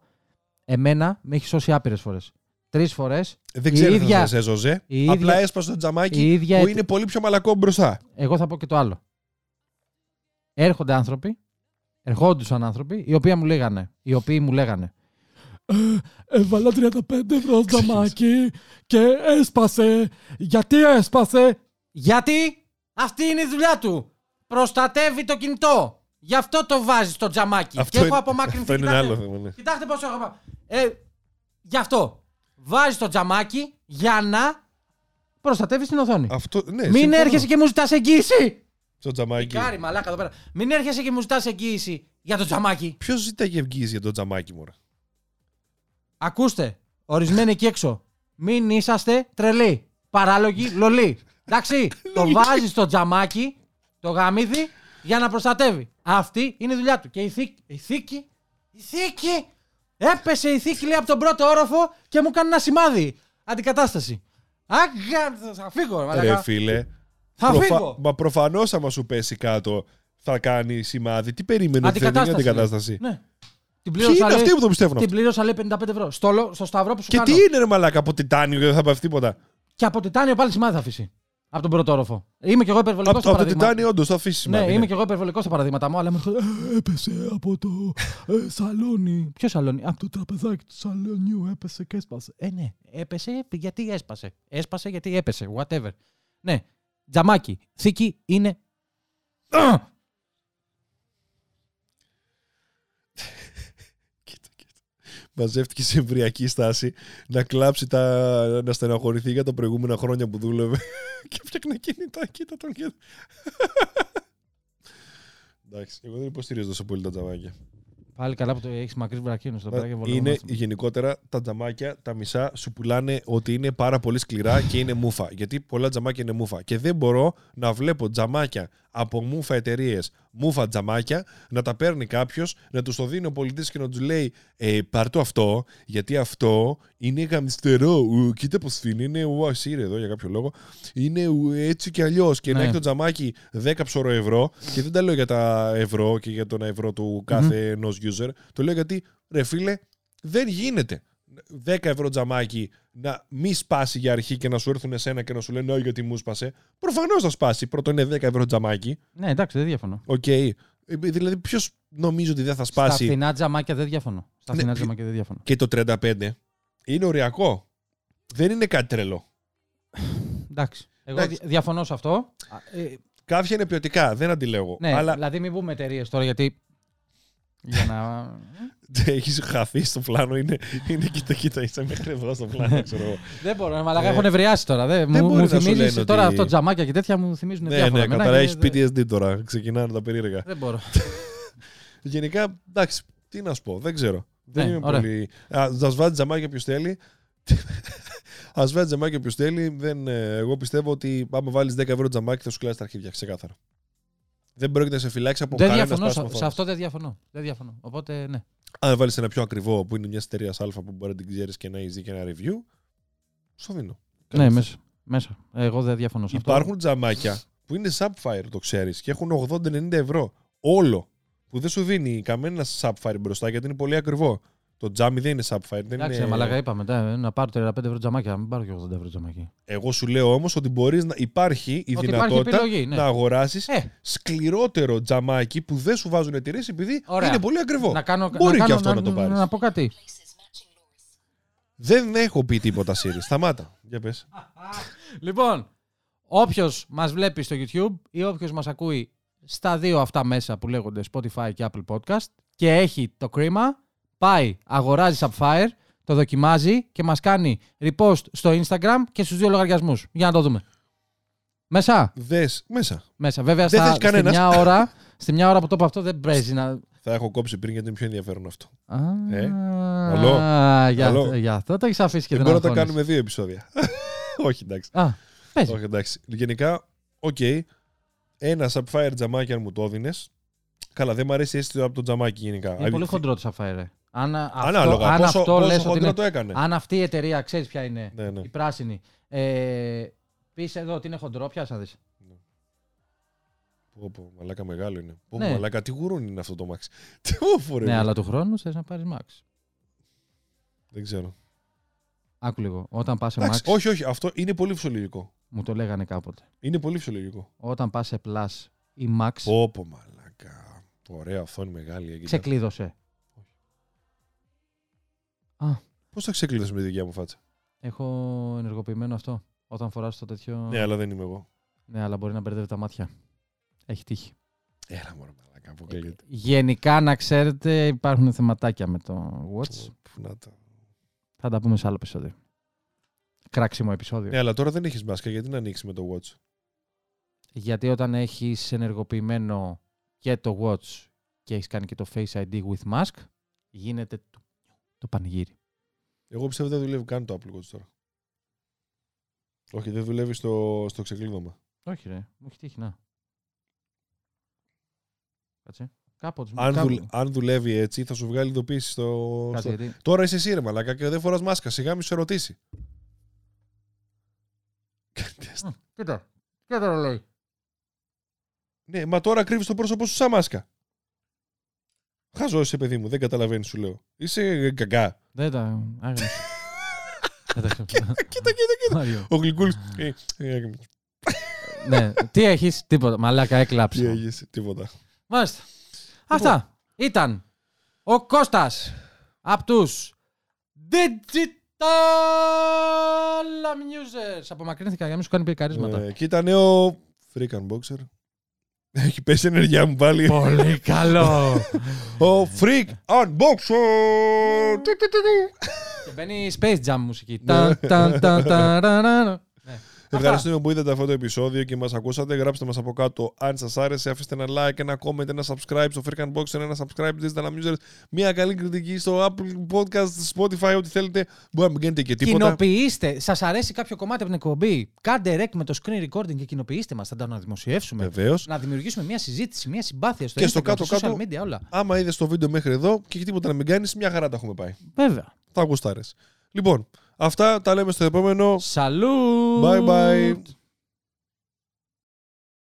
Speaker 1: εμένα με έχει σώσει άπειρες φορές. Τρεις φορές,
Speaker 2: Δεν
Speaker 1: Η
Speaker 2: ξέρω
Speaker 1: ίδια-
Speaker 2: αν θα σε έσωζε.
Speaker 1: η
Speaker 2: Απλά
Speaker 1: ίδια-
Speaker 2: έσπασε το τζαμάκι
Speaker 1: η ίδια
Speaker 2: που
Speaker 1: ετ-
Speaker 2: είναι πολύ πιο μαλακό μπροστά.
Speaker 1: Εγώ θα πω και το άλλο. Έρχονται άνθρωποι, ερχόντουσαν άνθρωποι, οι οποίοι μου λέγανε, οι οποίοι μου λέγανε «Ε, Έβαλα 35 ευρώ τζαμάκι και έσπασε. Γιατί έσπασε; Γιατί αυτή είναι η δουλειά του. Προστατεύει το κινητό. Γι' αυτό το βάζεις στο τζαμάκι.
Speaker 2: Αυτό
Speaker 1: και έχω
Speaker 2: είναι-
Speaker 1: απομάκρυνθει.
Speaker 2: αυτό είναι ένα
Speaker 1: κοιτάξτε,
Speaker 2: άλλο θέμα, ναι.
Speaker 1: Κοιτάξτε πόσο έχω. απο- Ε, γι' αυτό. Βάζεις το τζαμάκι για να προστατεύεις την οθόνη.
Speaker 2: Αυτό, ναι,
Speaker 1: Μην
Speaker 2: συμφωνώ.
Speaker 1: έρχεσαι και μου ζητάς εγγύηση.
Speaker 2: Στο τζαμάκι.
Speaker 1: Κάρι, μαλάκα εδώ πέρα. Μην έρχεσαι και μου ζητάς εγγύηση για το τζαμάκι.
Speaker 2: Ποιος ζητάει εγγύηση για το τζαμάκι μου, ρε.
Speaker 1: Ακούστε, ορισμένοι εκεί έξω. Μην είσαστε τρελοί. Παράλογοι, λωλοί. Εντάξει, το βάζεις στο τζαμάκι, το γαμίδι, για να προστατεύει. Αυτή είναι η δουλειά του. Και η θήκη, η θήκη, η θήκη, έπεσε η θήκη λέει από τον πρώτο όροφο και μου κάνει ένα σημάδι. Αντικατάσταση. Άγκα, θα φύγω, ρε, μαλάκα.
Speaker 2: Ρε φίλε.
Speaker 1: Θα
Speaker 2: προφα-
Speaker 1: φύγω.
Speaker 2: Μα προφανώς άμα σου πέσει κάτω θα κάνει σημάδι. Τι περίμενε ότι θα γίνει
Speaker 1: Αντικατάσταση.
Speaker 2: αντικατάσταση;
Speaker 1: Ναι. Την
Speaker 2: Ποιοι
Speaker 1: πλήρωσα,
Speaker 2: είναι
Speaker 1: λέει,
Speaker 2: αυτοί που το πιστεύουν
Speaker 1: την
Speaker 2: αυτό;
Speaker 1: πλήρωσα λέει 55 ευρώ. Στο, λο- στο σταυρό που σου
Speaker 2: Και
Speaker 1: κάνω.
Speaker 2: τι είναι ρε μαλάκα από τιτάνιο και δεν θα πάθει τίποτα.
Speaker 1: Και από τιτάνιο πάλι σημάδι θα αφήσει. Από τον πρώτο όροφο. Είμαι κι εγώ υπερβολικός
Speaker 2: Από,
Speaker 1: στα
Speaker 2: από το
Speaker 1: παραδείγματα.
Speaker 2: τιτάνιο όντως θα αφήσει
Speaker 1: Ναι,
Speaker 2: σημάδι.
Speaker 1: είμαι
Speaker 2: ναι.
Speaker 1: κι εγώ υπερβολικός στα παραδείγματα μου, αλλά μου έρχονται, «Ε, Έπεσε από το ε, σαλόνι. Ποιος σαλόνι; Από το τραπεζάκι του σαλονιού έπεσε και έσπασε. Ε, ναι, έπεσε γιατί έσπασε. Έσπασε γιατί έπεσε. Whatever. Ναι, τζαμάκι. Θήκη είναι.
Speaker 2: Κοίτα, κοίτα. Μαζεύτηκε σε εμβριακή στάση να κλάψει τα. να στεναχωρηθεί για τα προηγούμενα χρόνια που δούλευε. και φτιάχνε κινητά. Κοίτα τον κοίτα. Εντάξει, εγώ δεν υποστηρίζω τόσο πολύ τα τζαμάκια.
Speaker 1: Πάλι καλά που το έχεις μακρύς βρακίνος στο πέρα και
Speaker 2: είναι
Speaker 1: βολευόμαστε.
Speaker 2: γενικότερα τα τζαμάκια, τα μισά σου πουλάνε ότι είναι πάρα πολύ σκληρά και είναι μούφα. Γιατί πολλά τζαμάκια είναι μούφα. Και δεν μπορώ να βλέπω τζαμάκια από μούφα εταιρείες, μούφα τζαμάκια, να τα παίρνει κάποιος, να τους το δίνει ο πολιτής και να τους λέει ε, Πάρ το αυτό, γιατί αυτό είναι γαμιστερό. Ου, κοίτα πώς είναι, είναι ουασίρ εδώ για κάποιο λόγο. Είναι ου, έτσι κι αλλιώς. Και να
Speaker 1: Ναι.
Speaker 2: έχει το τζαμάκι 10 ψωρο ευρώ. Και δεν τα λέω για τα ευρώ και για τον ευρώ του κάθε ενός user. Το λέω γιατί, ρε φίλε, δεν γίνεται 10 ευρώ τζαμάκι να μη σπάσει για αρχή και να σου έρθουν εσένα και να σου λένε Όχι, γιατί μου σπάσε. Προφανώς θα σπάσει. Πρώτο είναι 10 ευρώ τζαμάκι.
Speaker 1: Ναι, εντάξει, δεν διαφωνώ.
Speaker 2: Οκ. Ε, Δηλαδή, ποιος νομίζει ότι δεν θα
Speaker 1: Στα
Speaker 2: σπάσει;
Speaker 1: φθηνά τζαμάκια δεν διαφωνώ. Στα
Speaker 2: Ναι,
Speaker 1: φθηνά
Speaker 2: πι-
Speaker 1: τζαμάκια δεν διαφωνώ.
Speaker 2: Και το 35 είναι οριακό. Δεν είναι κάτι τρελό.
Speaker 1: Εντάξει. Εγώ
Speaker 2: Εντάξει.
Speaker 1: δι- διαφωνώ σε αυτό. Α, ε,
Speaker 2: Κάποια είναι ποιοτικά, δεν αντιλέγω.
Speaker 1: ναι,
Speaker 2: Αλλά
Speaker 1: δηλαδή μην πούμε εταιρείες τώρα γιατί. Για να.
Speaker 2: έχεις χαθεί στο πλάνο. Είναι, είναι κοίτα, κοίτα, είσαι μέχρι εδώ στο πλάνο, ξέρω εγώ.
Speaker 1: δεν μπορώ, μαλακά
Speaker 2: Ε,
Speaker 1: έχουν ευριάσει τώρα. Δεν,
Speaker 2: δεν
Speaker 1: μου,
Speaker 2: μπορεί
Speaker 1: μου
Speaker 2: να σου
Speaker 1: θυμίζεις
Speaker 2: λένε
Speaker 1: τώρα
Speaker 2: ότι-
Speaker 1: αυτό τζαμάκια και τέτοια μου θυμίζουν
Speaker 2: ναι,
Speaker 1: διάφορα.
Speaker 2: ναι,
Speaker 1: Εμένα
Speaker 2: καταρά
Speaker 1: και
Speaker 2: έχεις
Speaker 1: δεν-
Speaker 2: PTSD τώρα. Ξεκινάνε τα περίεργα.
Speaker 1: Δεν μπορώ.
Speaker 2: Γενικά, εντάξει, τι να σου πω, δεν ξέρω. Δεν
Speaker 1: Ναι,
Speaker 2: είμαι
Speaker 1: ωραία.
Speaker 2: πολύ. Α ας βάζει τζαμάκι όποιος θέλει. Α βάζει τζαμάκι όποιος θέλει. Δεν, ε, εγώ πιστεύω ότι άμα βάλεις 10 ευρώ τζαμάκι θα σου κλάσει τα αρχίδια, ξεκάθαρα. Δεν πρόκειται να σε φυλάξει από
Speaker 1: δεν
Speaker 2: κανένα
Speaker 1: διαφωνώ.
Speaker 2: σπάσιμο
Speaker 1: Σε, σε
Speaker 2: φόνος. αυτό...
Speaker 1: αυτό δεν διαφωνώ. Δεν διαφωνώ. Οπότε ναι.
Speaker 2: Αν βάλεις ένα πιο ακριβό που είναι μια εταιρεία Α που μπορεί να την ξέρεις και να έχει δει και ένα review, στο δίνω.
Speaker 1: Ναι, μέσα. μέσα. Εγώ δεν διαφωνώ σε αυτό.
Speaker 2: Υπάρχουν τζαμάκια που είναι Subfire, το ξέρεις, και έχουν 80-90 ευρώ. Όλο. Που δεν σου δίνει κανένα Subfire μπροστά γιατί είναι πολύ ακριβό. Το τζάμι δεν είναι Subfire. Δεν
Speaker 1: Εντάξει,
Speaker 2: είναι...
Speaker 1: μαλακά είπαμε. ναι, να πάρω 35 ευρώ τζαμάκια, μην πάρω και 80 ευρώ τζαμάκια.
Speaker 2: Εγώ σου λέω όμως ότι μπορείς να υπάρχει η
Speaker 1: Ότι υπάρχει
Speaker 2: δυνατότητα
Speaker 1: επιλογή, ναι.
Speaker 2: να αγοράσεις
Speaker 1: Ε,
Speaker 2: σκληρότερο τζαμάκι που δεν σου βάζουν εταιρείες επειδή
Speaker 1: Ωραία.
Speaker 2: είναι πολύ ακριβό.
Speaker 1: να κάνω,
Speaker 2: Μπορεί
Speaker 1: να
Speaker 2: και
Speaker 1: κάνω,
Speaker 2: αυτό να το πάρεις.
Speaker 1: Να πω κάτι.
Speaker 2: Δεν έχω πει τίποτα, Σύρι. Σταμάτα. Για πες.
Speaker 1: Λοιπόν, όποιος μας βλέπει στο YouTube ή όποιος μας ακούει στα δύο αυτά μέσα που λέγονται Spotify και Apple Podcast και έχει το κρίμα, πάει, αγοράζει Subfire, το δοκιμάζει και μας κάνει repost στο Instagram και στους δύο λογαριασμούς. Για να το δούμε. Μέσα.
Speaker 2: Δες μέσα.
Speaker 1: Μέσα. Βέβαια,
Speaker 2: Δεν
Speaker 1: στα,
Speaker 2: θες
Speaker 1: στη,
Speaker 2: κανένας.
Speaker 1: μια ώρα, στη μια ώρα που το είπα αυτό δεν παίζει να...
Speaker 2: Θα έχω κόψει πριν γιατί είναι πιο ενδιαφέρον αυτό.
Speaker 1: Α,
Speaker 2: Ε, Αλλό.
Speaker 1: Για,
Speaker 2: Αλλό.
Speaker 1: για αυτό το έχεις αφήσει και
Speaker 2: Δεν
Speaker 1: δεν
Speaker 2: μπορούμε να τα
Speaker 1: αγχώνεσαι.
Speaker 2: κάνουμε δύο επεισόδια. Όχι, εντάξει.
Speaker 1: Α, παίζει.
Speaker 2: Όχι, εντάξει. Γενικά, οκ. Ένα Sapphire τζαμάκι αν μου το έδινες. Καλά, δεν μου αρέσει έτσι από το τζαμάκι γενικά.
Speaker 1: Είναι πολύ
Speaker 2: Αλήθεια.
Speaker 1: χοντρό το Sapphire. Ρε. Αν, αυτό,
Speaker 2: Ανάλογα.
Speaker 1: αν
Speaker 2: πόσο
Speaker 1: αυτό
Speaker 2: πόσο
Speaker 1: λες ότι
Speaker 2: χοντρό
Speaker 1: είναι,
Speaker 2: το έκανε.
Speaker 1: αν αυτή η εταιρεία ξέρεις ποια είναι,
Speaker 2: Ναι, ναι.
Speaker 1: η πράσινη, ε, πεις εδώ ότι είναι χοντρό, πιάσα δεις.
Speaker 2: Πω, πω, μαλάκα μεγάλο είναι. Πω,
Speaker 1: Ναι.
Speaker 2: μαλάκα, τι γουρούνι είναι αυτό το μάξι. Τι όφο, ρε.
Speaker 1: Ναι, αλλά του χρόνου θες να πάρεις Max.
Speaker 2: Δεν ξέρω.
Speaker 1: Άκου λίγο. Όταν πας σε
Speaker 2: Εντάξει,
Speaker 1: Max,
Speaker 2: όχι, όχι. Αυτό είναι πολύ φυσιολογικό.
Speaker 1: μου το λέγανε κάποτε.
Speaker 2: Είναι πολύ φυσιολογικό.
Speaker 1: Όταν πας σε Plus ή Max,
Speaker 2: Πω, πω, μαλάκα. Ωραία, οθόνη μεγάλη. έγινε.
Speaker 1: ξεκλείδωσε. Α,
Speaker 2: Πώς θα ξεκλείδωσε με τη δικιά μου φάτσα;
Speaker 1: έχω ενεργοποιημένο αυτό. Όταν φοράς το τέτοιο...
Speaker 2: Ναι, αλλά δεν είμαι εγώ.
Speaker 1: Ναι, αλλά μπορεί να μπερδεύει τα μάτια. Έχει τύχει.
Speaker 2: Έλα μόνο μαλάκα, αποκλείεται.
Speaker 1: Γενικά, να ξέρετε, υπάρχουν θεματάκια με το Watch.
Speaker 2: Πού να τα-
Speaker 1: Θα τα πούμε σε άλλο επεισόδιο. Κράξιμο επεισόδιο.
Speaker 2: Ναι, αλλά τώρα δεν έχεις μάσκα, γιατί να ανοίξεις με το watch;
Speaker 1: Γιατί όταν έχεις ενεργοποιημένο και το Watch και έχεις κάνει και το Face ID with mask, γίνεται το, το πανηγύρι.
Speaker 2: Εγώ πιστεύω δεν δουλεύει καν το Apple Watch τώρα. Όχι, δεν δουλεύει στο, στο ξεκλείδωμα.
Speaker 1: Όχι ρε, μου έχει τύχει, να. Κάτσε. Κάποτε.
Speaker 2: Αν,
Speaker 1: κάπου-
Speaker 2: δουλ- αν δουλεύει έτσι, θα σου βγάλει ειδοποίηση στο.
Speaker 1: Κάτσε,
Speaker 2: στο-
Speaker 1: γιατί...
Speaker 2: Τώρα είσαι εσύ, ρε Μαλάκα, και δεν φοράς μάσκα. Σιγά μη σε ρωτήσει.
Speaker 1: Μ, Κοίτα, κοίτα τώρα λέει.
Speaker 2: ναι, μα τώρα κρύβεις το πρόσωπό σου σαν μάσκα. Χαζό είσαι, παιδί μου, δεν καταλαβαίνεις, σου λέω. Είσαι γκαγκά.
Speaker 1: Δεν τα άγνωσε. Δεν τα
Speaker 2: Κοίτα, κοίτα, κοίτα.
Speaker 1: Μάριο.
Speaker 2: Ο γλυκούλη. Ε,
Speaker 1: Ναι, τι έχεις, τίποτα. Μαλάκα
Speaker 2: Τι
Speaker 1: έκλαψα.
Speaker 2: έγινε, τίποτα.
Speaker 1: Μάλιστα. Αυτά ήταν ο Κώστας από τους Digital Amusers. Απομακρύνθηκα για να μην σου κάνει πυρκαρίσματα.
Speaker 2: Ε, και ήταν ο Freak Unboxer. Έχει πέσει η ενέργειά μου πάλι.
Speaker 1: Πολύ καλό.
Speaker 2: Ο Freak Unboxer! Του, του, του, του.
Speaker 1: Και μπαίνει Space Jam μουσική.
Speaker 2: Ευχαριστούμε που είδατε αυτό το επεισόδιο και μας ακούσατε. Γράψτε μας από κάτω αν σας άρεσε. Αφήστε ένα like, ένα comment, ένα subscribe στο Freaking Box, ένα subscribe Digital Amusers, μια καλή κριτική στο Apple Podcast, Spotify, ό,τι θέλετε. Μπορεί να μην κάνετε και τίποτα.
Speaker 1: Κοινοποιήστε. Σας αρέσει κάποιο κομμάτι από την εκπομπή; Κάντε rec με το screen recording και κοινοποιήστε μας. Θα τα αναδημοσιεύσουμε.
Speaker 2: Βεβαίως.
Speaker 1: Να δημιουργήσουμε μια συζήτηση, μια συμπάθεια στο
Speaker 2: Και στο
Speaker 1: Instagram,
Speaker 2: κάτω-κάτω-
Speaker 1: στο social media, όλα.
Speaker 2: Άμα είδες το βίντεο μέχρι εδώ και τίποτα να μην κάνεις, μια χαρά τα έχουμε πάει.
Speaker 1: Βέβαια.
Speaker 2: Θα γουστάρε. Λοιπόν, αυτά τα λέμε στο επόμενο.
Speaker 1: Salute!
Speaker 2: Bye bye.